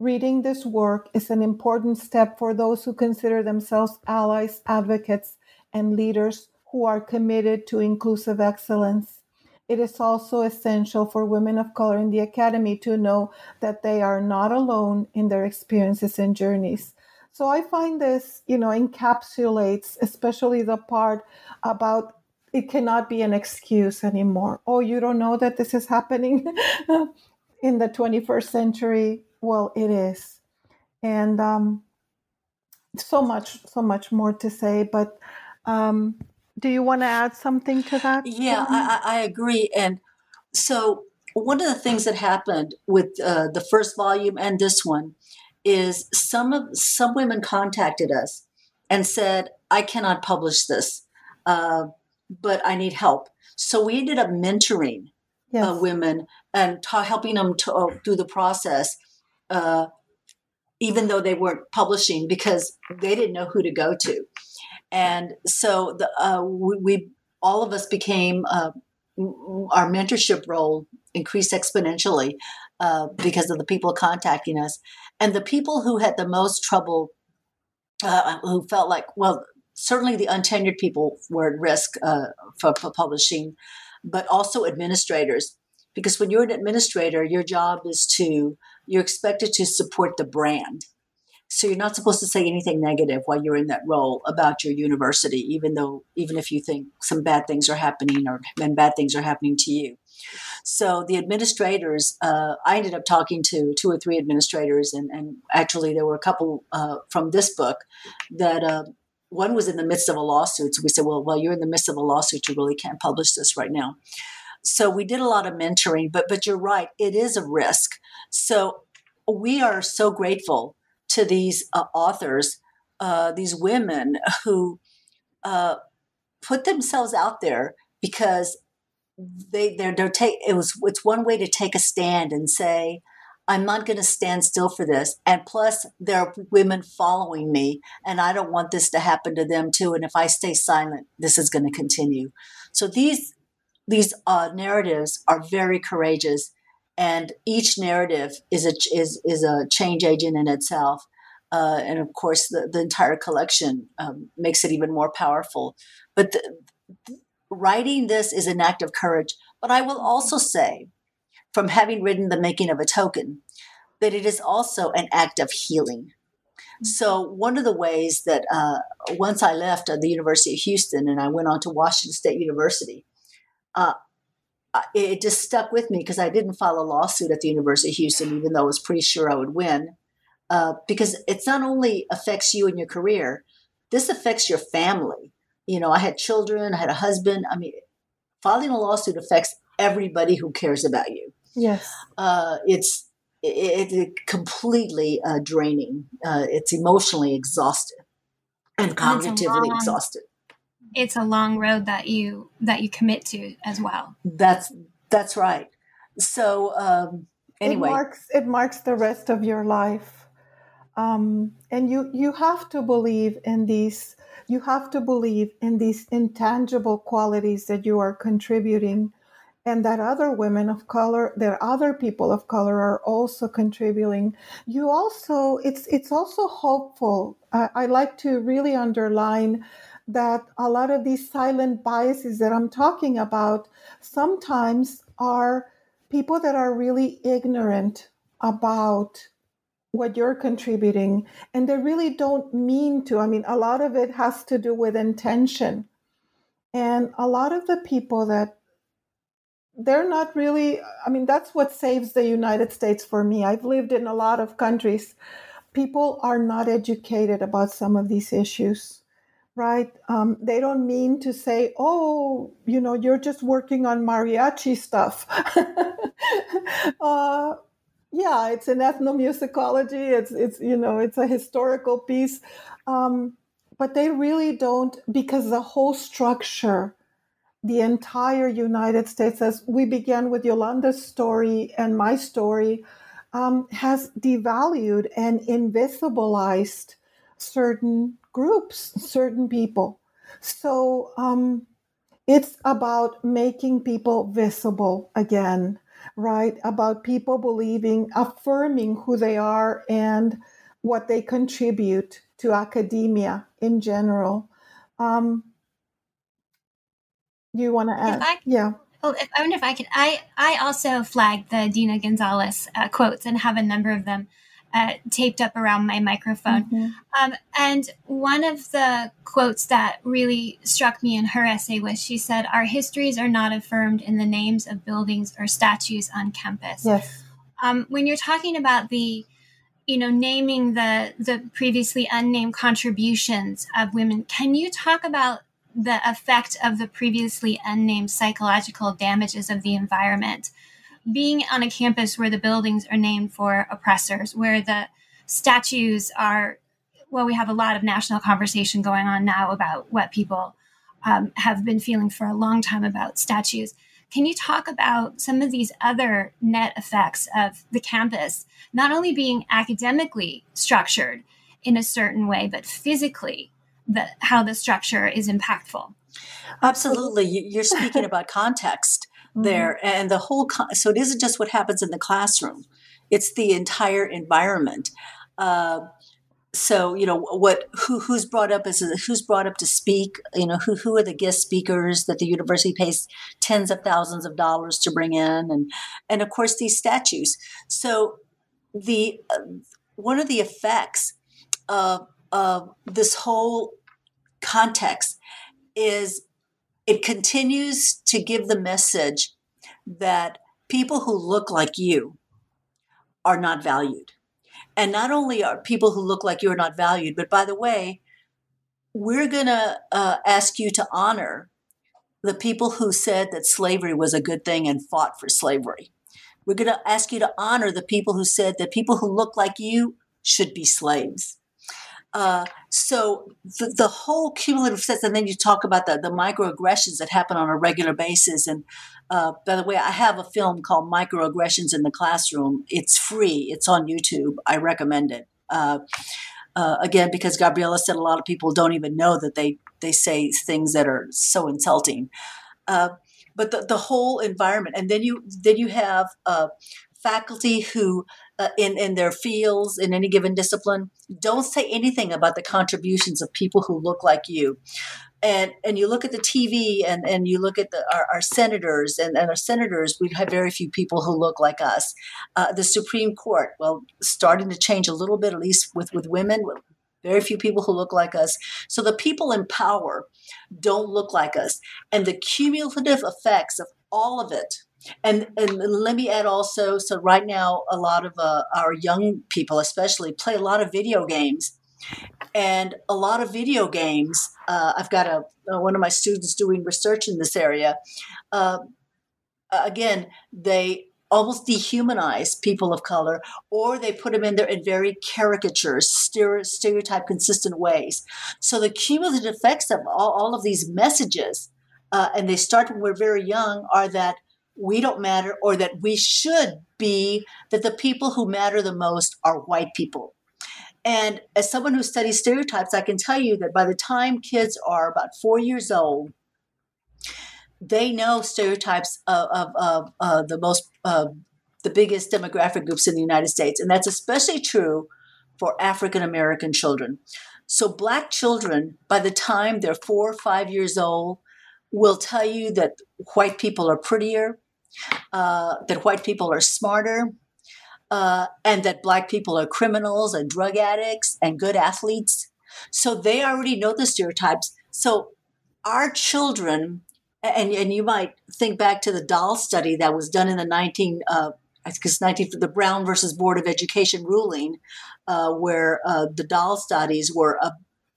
Reading this work is an important step for those who consider themselves allies, advocates, and leaders who are committed to inclusive excellence. It is also essential for women of color in the academy to know that they are not alone in their experiences and journeys. So I find this, you know, encapsulates especially the part about it cannot be an excuse anymore. Oh, you don't know that this is happening in the 21st century well, it is, and um, so much, so much more to say. But um, do you want to add something to that? Yeah, I, I, agree. And so, one of the things that happened with uh, the first volume and this one is some of some women contacted us and said, "I cannot publish this, uh, but I need help." So we ended up mentoring uh, yes. uh, women and ta- helping them to, uh, through the process uh, even though they weren't publishing because they didn't know who to go to. And so the, uh, we, we, all of us became uh, our mentorship role increased exponentially uh, because of the people contacting us and the people who had the most trouble uh, who felt like well certainly the untenured people were at risk uh, for, for publishing but also administrators because when you're an administrator your job is to you're expected to support the brand. So you're not supposed to say anything negative while you're in that role about your university, even though even if you think some bad things are happening or and bad things are happening to you. So the administrators, uh, I ended up talking to two or three administrators, and, and actually there were a couple uh, from this book that uh, one was in the midst of a lawsuit. So we said, well, while you're in the midst of a lawsuit, you really can't publish this right now. So we did a lot of mentoring, but but you're right, it is a risk. So we are so grateful to these uh, authors, uh, these women who uh, put themselves out there because they they're, they're take it was it's one way to take a stand and say I'm not going to stand still for this. And plus, there are women following me, and I don't want this to happen to them too. And if I stay silent, this is going to continue. So these these uh, narratives are very courageous, and each narrative is a is is a change agent in itself. Uh, and of course, the, the entire collection um, makes it even more powerful. But the, writing this is an act of courage. But I will also say, from having written The Making of a Token, that it is also an act of healing. So, one of the ways that uh, once I left uh, the University of Houston and I went on to Washington State University, uh, it just stuck with me because I didn't file a lawsuit at the University of Houston, even though I was pretty sure I would win. Uh, because it's not only affects you and your career, this affects your family. You know, I had children, I had a husband. I mean, filing a lawsuit affects everybody who cares about you. Yes, uh, it's it, it completely uh, draining. Uh, it's emotionally exhausted and cognitively and exhausted it's a long road that you that you commit to as well. That's that's right. So um, anyway, it marks it marks the rest of your life, um, and you you have to believe in these. You have to believe in these intangible qualities that you are contributing, and that other women of color that other people of color are also contributing you also it's it's also hopeful I, I like to really underline that a lot of these silent biases that i'm talking about sometimes are people that are really ignorant about what you're contributing and they really don't mean to. I mean a lot of it has to do with intention. And a lot of the people that they're not really i mean that's what saves the united states for me. I've lived in a lot of countries. People are not educated about some of these issues right? Um, they don't mean to say oh you know you're just working on mariachi stuff. Uh, yeah it's an ethnomusicology. It's it's you know it's a historical piece. Um, but they really don't because the whole structure the entire United States, as we began with Yolanda's story and my story, um, has devalued and invisibilized certain groups, certain people. So um, it's about making people visible again, right? About people believing, affirming who they are and what they contribute to academia in general. Um, you want to add? I, yeah. Well, if, I wonder if I could. I I also flagged the Deena Gonzalez uh, quotes and have a number of them uh, taped up around my microphone. Mm-hmm. Um, and one of the quotes that really struck me in her essay was she said, "Our histories are not affirmed in the names of buildings or statues on campus." Yes. Um, when you're talking about the you know naming the the previously unnamed contributions of women can you talk about the effect of the previously unnamed psychological damages of the environment. Being on a campus where the buildings are named for oppressors, where the statues are, well, we have a lot of national conversation going on now about what people um, have been feeling for a long time about statues. Can you talk about some of these other net effects of the campus, not only being academically structured in a certain way, but physically the, how the structure is impactful. Absolutely. You're speaking about context mm-hmm. there and the whole, so it isn't just what happens in the classroom, it's the entire environment. Uh, so you know what who who's brought up as who's brought up to speak you know who who are the guest speakers that the university pays tens of thousands of dollars to bring in and and of course these statues so the uh, one of the effects of of this whole context is it continues to give the message that people who look like you are not valued. And not only are people who look like you are not valued, but by the way, we're going to uh, ask you to honor the people who said that slavery was a good thing and fought for slavery. We're going to ask you to honor the people who said that people who look like you should be slaves. Uh, so the, the, whole cumulative sense, and then you talk about the, the microaggressions that happen on a regular basis. And uh, by the way, I have a film called Microaggressions in the Classroom. It's free. It's on YouTube. I recommend it. Uh, uh, again, because Gabriela said a lot of people don't even know that they they say things that are so insulting. Uh, but the, the whole environment, and then you then you have uh, faculty who uh, in in their fields in any given discipline don't say anything about the contributions of people who look like you. And and you look at the TV and and you look at the, our, our senators and, and our senators we have very few people who look like us. Uh, the Supreme Court well starting to change a little bit at least with with women very few people who look like us. So the people in power don't look like us. And the cumulative effects of all of it and and let me add also so right now a lot of uh, our young people especially play a lot of video games. And a lot of video games uh, i've got a uh, one of my students doing research in this area. Uh, again they almost dehumanize people of color or they put them in there in very caricatures stereotype consistent ways. So the cumulative effects of all, all of these messages uh, and they start when we're very young are that we don't matter or that we should be, that the people who matter the most are white people. And as someone who studies stereotypes, I can tell you that by the time kids are about four years old, they know stereotypes of, of, of uh, the most uh, the biggest demographic groups in the United States, and that's especially true for African American children. So, black children, by the time they're four or five years old, will tell you that white people are prettier, uh, that white people are smarter, uh, and that black people are criminals and drug addicts and good athletes. So they already know the stereotypes. So our children, and, and you might think back to the doll study that was done in the 19, uh, I think it's 19, the Brown versus Board of Education ruling, uh, where uh, the doll studies were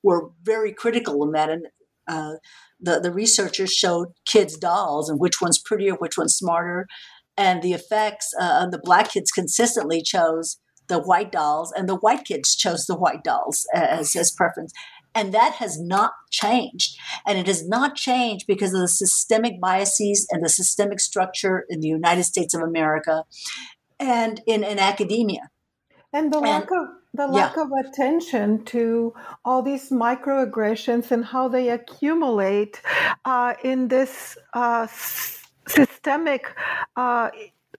were very critical in that, and uh, the the researchers showed kids dolls and which one's prettier, which one's smarter, and the effects. Uh, the black kids consistently chose the white dolls, and the white kids chose the white dolls as as preference. And that has not changed. And it has not changed because of the systemic biases and the systemic structure in the United States of America and in, in academia. And the lack of the lack yeah. of attention to all these microaggressions and how they accumulate uh, in this uh, systemic uh,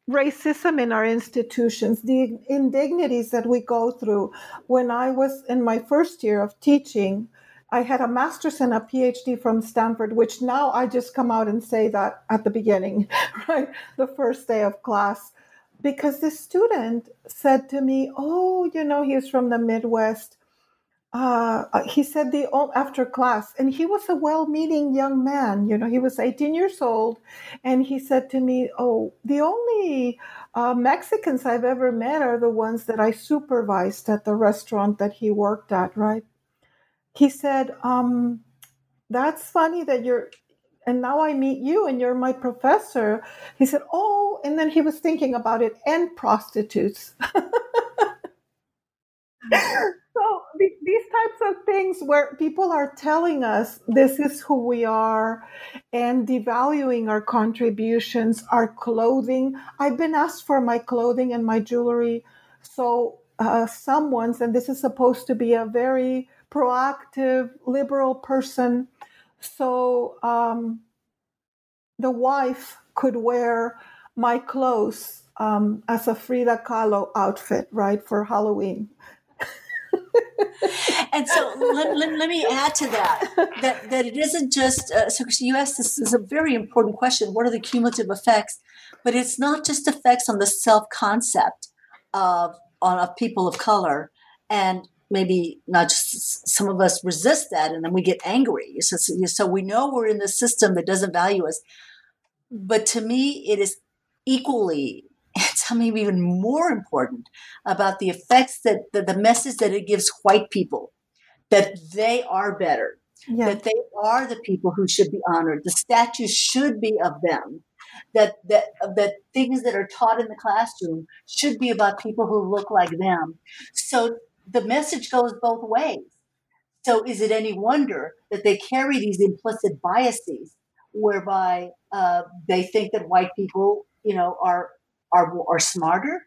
racism in our institutions, the indignities that we go through. When I was in my first year of teaching, I had a master's and a PhD from Stanford, which now I just come out and say that at the beginning, right? The first day of class because the student said to me, "Oh, you know, he's from the Midwest." Uh, he said the after class, and he was a well-meaning young man. You know, he was 18 years old, and he said to me, "Oh, the only uh, Mexicans I've ever met are the ones that I supervised at the restaurant that he worked at." Right? He said, um, "That's funny that you're and now I meet you and you're my professor. He said, Oh, and then he was thinking about it and prostitutes. so these types of things where people are telling us this is who we are and devaluing our contributions, our clothing. I've been asked for my clothing and my jewelry. So uh, someone's, and this is supposed to be a very proactive, liberal person so um, the wife could wear my clothes um, as a Frida Kahlo outfit, right, for Halloween. and so let, let, let, me add to that, that that it isn't just uh, so you asked this is a very important question what are the cumulative effects but it's not just effects on the self concept of on of people of color and maybe not just some of us resist that and then we get angry. So, so we know we're in the system that doesn't value us. But to me, it is equally, it's maybe even more important about the effects that the, the message that it gives white people that they are better, yeah. that they are the people who should be honored. The statues should be of them. That, that that things that are taught in the classroom should be about people who look like them. So the message goes both ways. So is it any wonder that they carry these implicit biases whereby uh, they think that white people, you know, are are are smarter,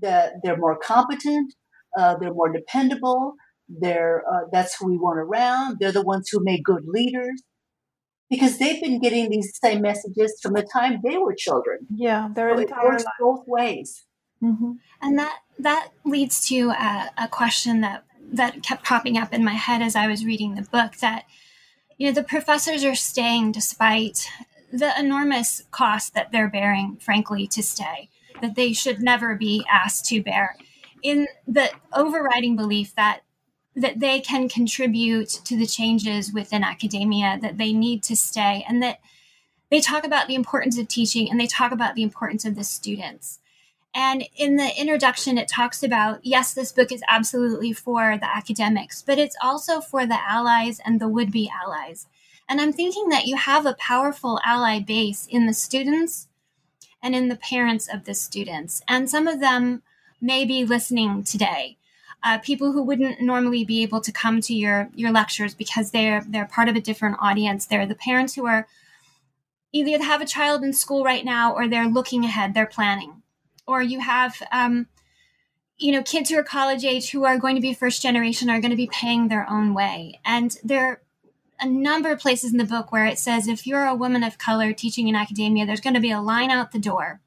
that they're more competent, uh, they're more dependable, they're uh, that's who we want around. They're the ones who make good leaders because they've been getting these same messages from the time they were children. Yeah, they're so it works both ways. Mm-hmm. And that that leads to a, a question that that kept popping up in my head as I was reading the book. That you know the professors are staying despite the enormous cost that they're bearing, frankly, to stay. That they should never be asked to bear. In the overriding belief that that they can contribute to the changes within academia, that they need to stay, and that they talk about the importance of teaching and they talk about the importance of the students. And in the introduction, it talks about yes, this book is absolutely for the academics, but it's also for the allies and the would be allies. And I'm thinking that you have a powerful ally base in the students and in the parents of the students. And some of them may be listening today. Uh, people who wouldn't normally be able to come to your your lectures because they're they're part of a different audience. They're the parents who are either have a child in school right now or they're looking ahead, they're planning or you have um, you know kids who are college age who are going to be first generation are going to be paying their own way and there are a number of places in the book where it says if you're a woman of color teaching in academia, there's going to be a line out the door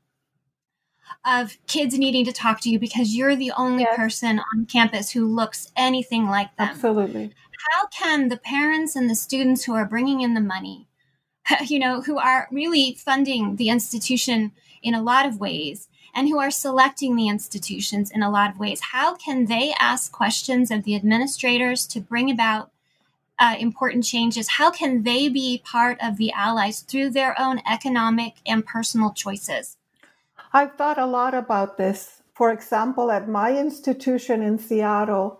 of kids needing to talk to you because you're the only yes. person on campus who looks anything like them. Absolutely. How can the parents and the students who are bringing in the money, you know, who are really funding the institution in a lot of ways, and who are selecting the institutions in a lot of ways, how can they ask questions of the administrators to bring about uh, important changes? How can they be part of the allies through their own economic and personal choices? I've thought a lot about this. For example, at my institution in Seattle,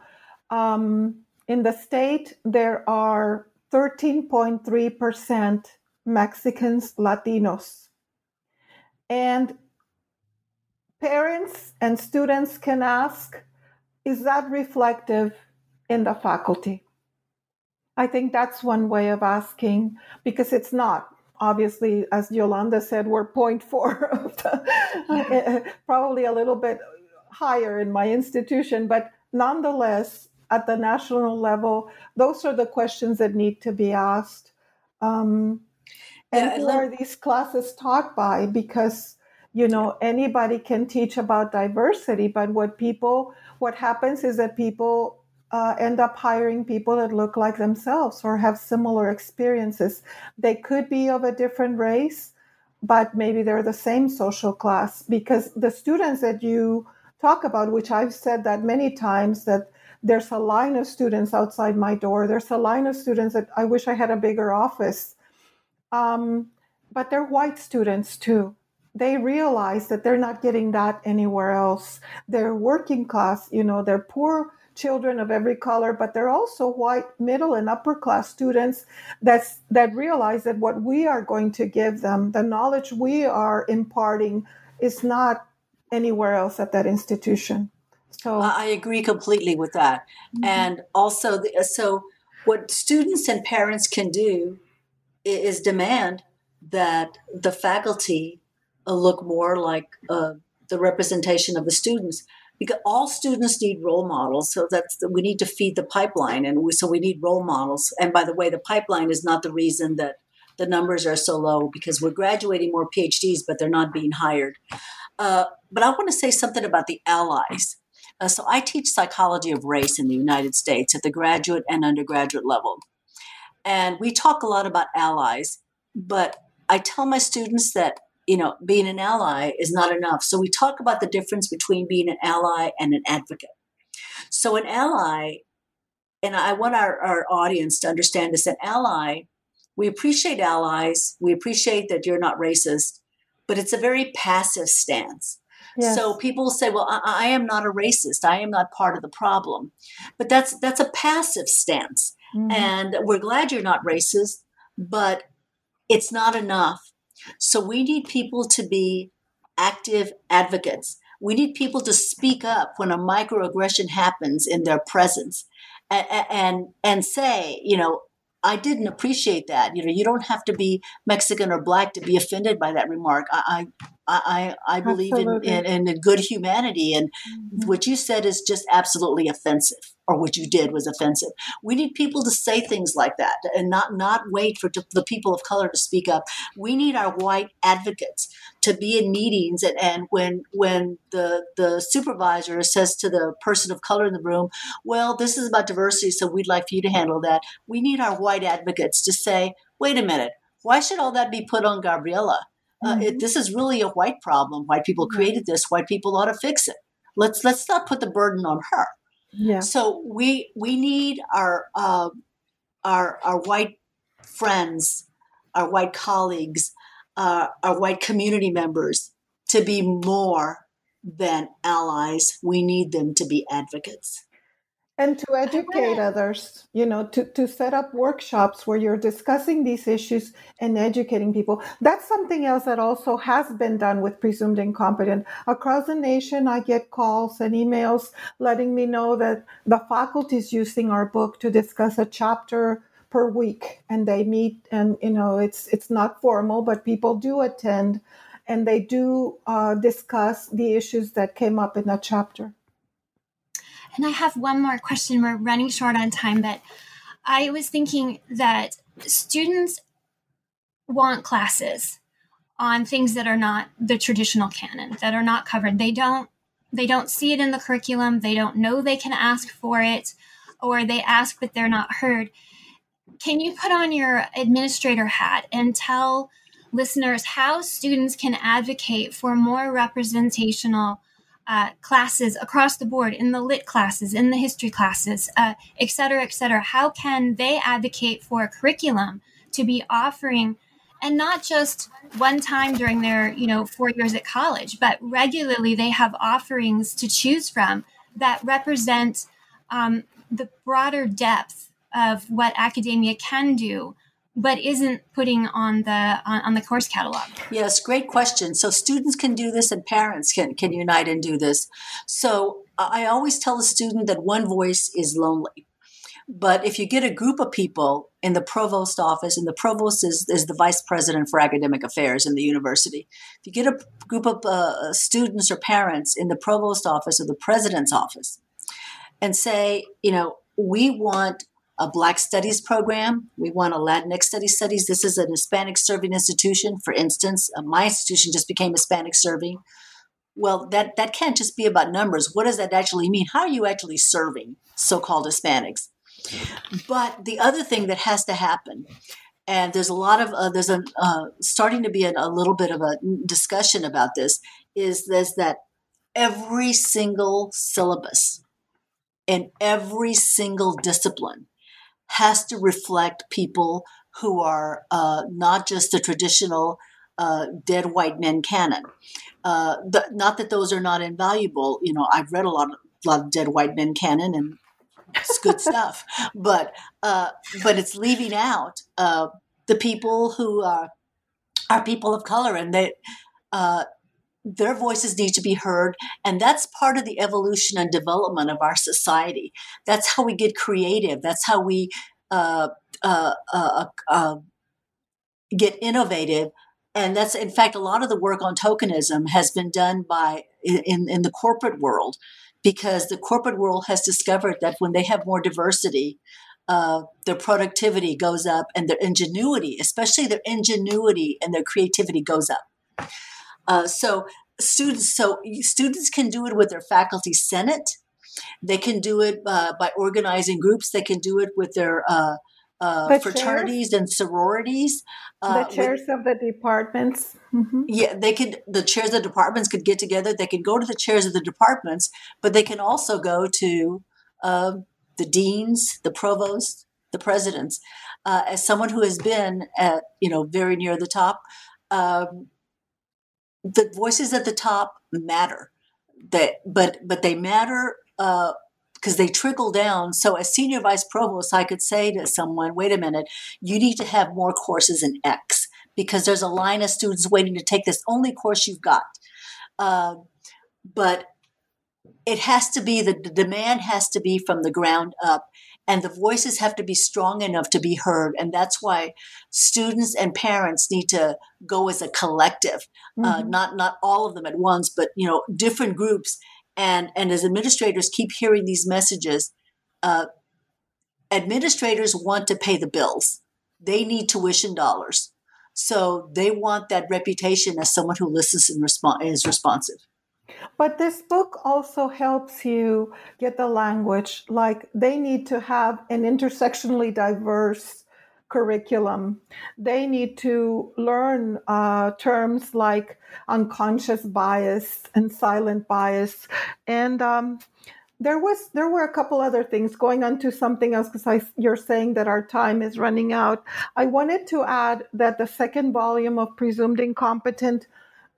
um, in the state, there are 13.3% Mexicans, Latinos. And parents and students can ask, is that reflective in the faculty? I think that's one way of asking because it's not obviously, as Yolanda said, we're 0.4, probably a little bit higher in my institution, but nonetheless, at the national level, those are the questions that need to be asked. Um, and yeah, who are these classes taught by? Because you know anybody can teach about diversity, but what people what happens is that people uh, end up hiring people that look like themselves or have similar experiences. They could be of a different race, but maybe they're the same social class because the students that you talk about, which I've said that many times, that there's a line of students outside my door. There's a line of students that I wish I had a bigger office. Um, but they're white students too. They realize that they're not getting that anywhere else. They're working class, you know, they're poor children of every color, but they're also white, middle, and upper class students that's, that realize that what we are going to give them, the knowledge we are imparting, is not anywhere else at that institution. So I agree completely with that. Mm-hmm. And also, the, so what students and parents can do is demand that the faculty look more like uh, the representation of the students because all students need role models so that's the, we need to feed the pipeline and we, so we need role models. And by the way the pipeline is not the reason that the numbers are so low because we're graduating more phds but they're not being hired. Uh, but i want to say something about the allies. Uh, so i teach psychology of race in the united states at the graduate and undergraduate level. And we talk a lot about allies but i tell my students that you know, being an ally is not enough. So we talk about the difference between being an ally and an advocate. So an ally, and I want our, our audience to understand this, an ally, we appreciate allies, we appreciate that you're not racist, but it's a very passive stance. Yes. So people say, "Well, I, I, am not a racist. I am not part of the problem," but that's that's a passive stance, mm-hmm. and we're glad you're not racist, but it's not enough so we need people to be active advocates. We need people to speak up when a microaggression happens in their presence and, and, and say, you know, I didn't appreciate that. You know, you don't have to be Mexican or black to be offended by that remark. I, I, I believe in, in, in, good humanity, and mm-hmm. what you said is just absolutely offensive, or what you did was offensive. We need people to say things like that and not not wait for the people of color to speak up. We need our white advocates to be in meetings, and, and when when the the supervisor says to the person of color in the room, "Well, this is about diversity, so we'd like for you to handle that," we need our white advocates to say, "Wait a minute." Why should all that be put on Gabriella? Uh, mm-hmm. it, this is really a white problem. White people created this. White people ought to fix it. Let's let's not put the burden on her. Yeah. So we we need our uh, our our white friends, our white colleagues, uh, our white community members to be more than allies. We need them to be advocates and to educate others you know to, to set up workshops where you're discussing these issues and educating people. That's something else that also has been done with presumed incompetent. Across the nation i get calls and emails letting me know that the faculty is using our book to discuss a chapter per week and they meet and you know it's it's not formal but people do attend and they do uh, discuss the issues that came up in that chapter and I have one more question. We're running short on time, but I was thinking that students want classes on things that are not the traditional canon, that are not covered. They don't they don't see it in the curriculum, they don't know they can ask for it, or they ask but they're not heard. Can you put on your administrator hat and tell listeners how students can advocate for more representational uh, classes across the board in the lit classes, in the history classes, uh, et cetera, et cetera? How can they advocate for a curriculum to be offering, and not just one time during their you know four years at college, but regularly they have offerings to choose from that represent um, the broader depth of what academia can do but isn't putting on the on, on, the course catalog. Yes great question. So students can do this and parents can can unite and do this. So i always tell a student that one voice is lonely. But if you get a group of people in the provost office and the provost is, is the vice president for academic affairs in the university if you get a group of uh, students or parents in the provost office or the president's office and say you know we want a Black Studies program. We want a Latinx Studies studies. This is an Hispanic serving institution. For instance, uh, my institution just became Hispanic serving. Well, that, that can't just be about numbers. What does that actually mean? How are you actually serving so called Hispanics? But the other thing that has to happen, and there's a lot of, uh, there's a, uh, starting to be a, a little bit of a discussion about this, is this that every single syllabus in every single discipline has to reflect people who are uh, not just the traditional uh, dead white men canon. Uh, the, not that those are not invaluable. You know, I've read a lot, of, a lot of dead white men canon, and it's good stuff. But uh, but it's leaving out uh, the people who are are people of color, and they uh, their voices need to be heard and that's part of the evolution and development of our society. That's how we get creative. That's how we uh, uh, uh, uh, get innovative and that's in fact a lot of the work on tokenism has been done by in, in the corporate world because the corporate world has discovered that when they have more diversity uh, their productivity goes up and their ingenuity especially their ingenuity and their creativity goes up uh, so students, so students can do it with their faculty senate. They can do it uh, by organizing groups. They can do it with their uh, uh, fraternities chairs? and sororities. Uh, the chairs with, of the departments. Mm-hmm. Yeah, they could. The chairs of the departments could get together. They could go to the chairs of the departments, but they can also go to um, the deans, the provosts, the presidents. Uh, as someone who has been at you know very near the top, um, the voices at the top matter that but but they matter uh because they trickle down. So, as senior vice provost, I could say to someone, wait a minute, you need to have more courses in X because there's a line of students waiting to take this only course you've got. Uh, but it has to be the, the demand has to be from the ground up and the voices have to be strong enough to be heard. And that's why students and parents need to go as a collective uh, mm-hmm. uh, not not all of them at once but you know different groups. And and as administrators keep hearing these messages uh, administrators want to pay the bills. They need tuition dollars. So they want that reputation as someone who listens and respond is responsive but this book also helps you get the language. Like they need to have an intersectionally diverse curriculum. They need to learn uh, terms like unconscious bias and silent bias. And um, there was there were a couple other things going on to something else because you're saying that our time is running out. I wanted to add that the second volume of Presumed Incompetent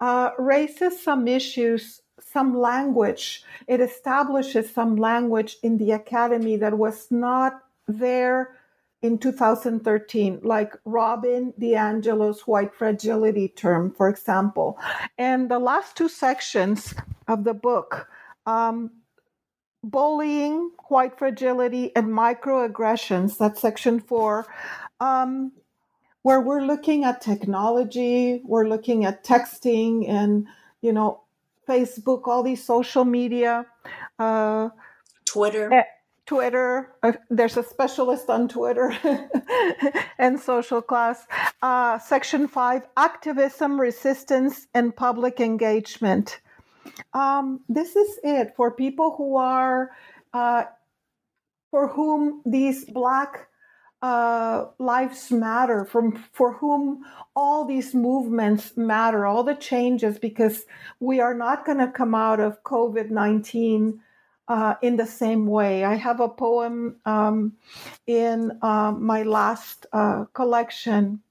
uh, raises some issues, some language. It establishes some language in the academy that was not there in 2013, like Robin DiAngelo's white fragility term, for example. And the last two sections of the book, um, bullying, white fragility, and microaggressions, that's section four, um, where we're looking at technology, we're looking at texting and, you know, Facebook, all these social media. Uh, Twitter. Twitter. Uh, there's a specialist on Twitter and social class. Uh, section five activism, resistance, and public engagement. Um, this is it for people who are, uh, for whom these Black uh, lives matter, from for whom all these movements matter, all the changes, because we are not going to come out of COVID nineteen uh, in the same way. I have a poem um, in uh, my last uh, collection,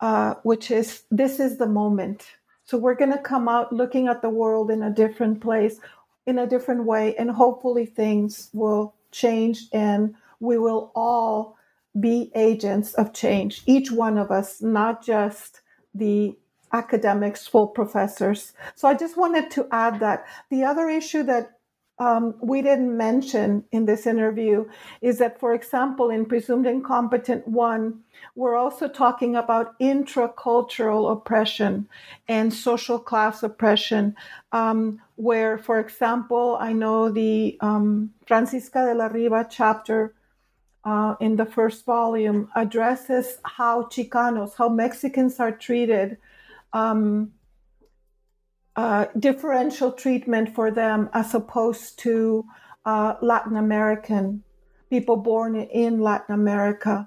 uh, which is "This is the moment." So we're going to come out looking at the world in a different place, in a different way, and hopefully things will change, and we will all be agents of change, each one of us, not just the academics, full professors. So I just wanted to add that. The other issue that um, we didn't mention in this interview is that, for example, in Presumed Incompetent 1, we're also talking about intracultural oppression and social class oppression, um, where, for example, I know the um, Francisca de la Riva chapter uh, in the first volume addresses how Chicanos, how Mexicans are treated, um, uh, differential treatment for them as opposed to uh, Latin American people born in Latin America,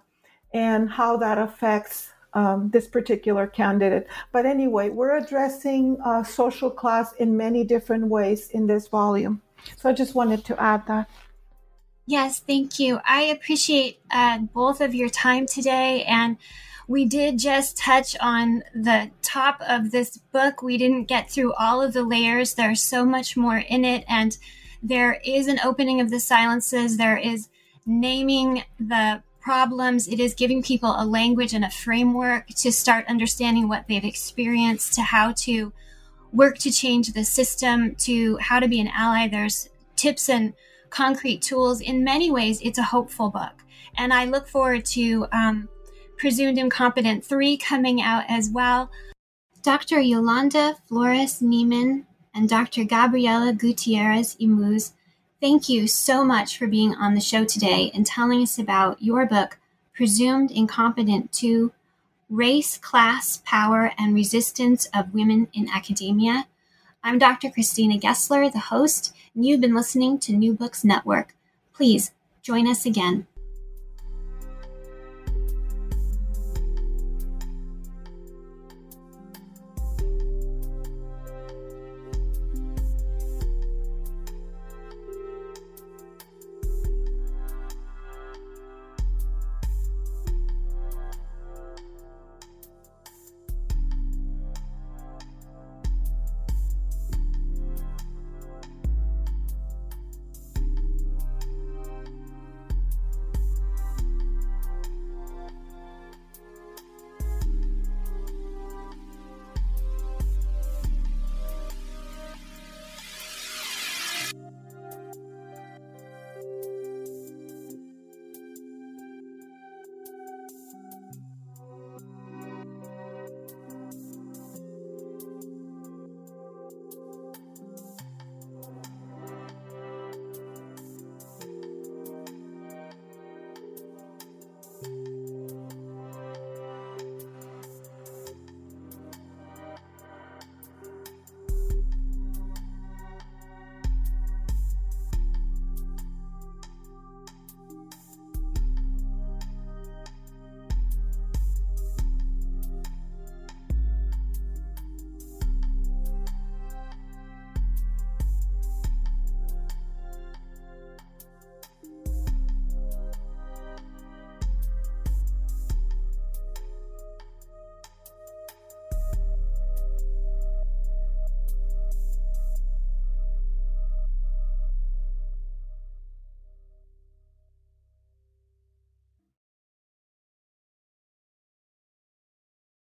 and how that affects um, this particular candidate. But anyway, we're addressing uh, social class in many different ways in this volume. So I just wanted to add that. Yes, thank you. I appreciate uh, both of your time today. And we did just touch on the top of this book. We didn't get through all of the layers. There's so much more in it. And there is an opening of the silences. There is naming the problems. It is giving people a language and a framework to start understanding what they've experienced, to how to work to change the system, to how to be an ally. There's tips and concrete tools. In many ways, it's a hopeful book. And I look forward to um, Presumed Incompetent 3 coming out as well. Dr. Yolanda Flores Niemann and Dr. Gabriela Gutierrez Imuz, thank you so much for being on the show today and telling us about your book, Presumed Incompetent 2 Race, Class, Power, and Resistance of Women in Academia. I'm Dr. Christina Gessler, the host, and you've been listening to New Books Network. Please join us again.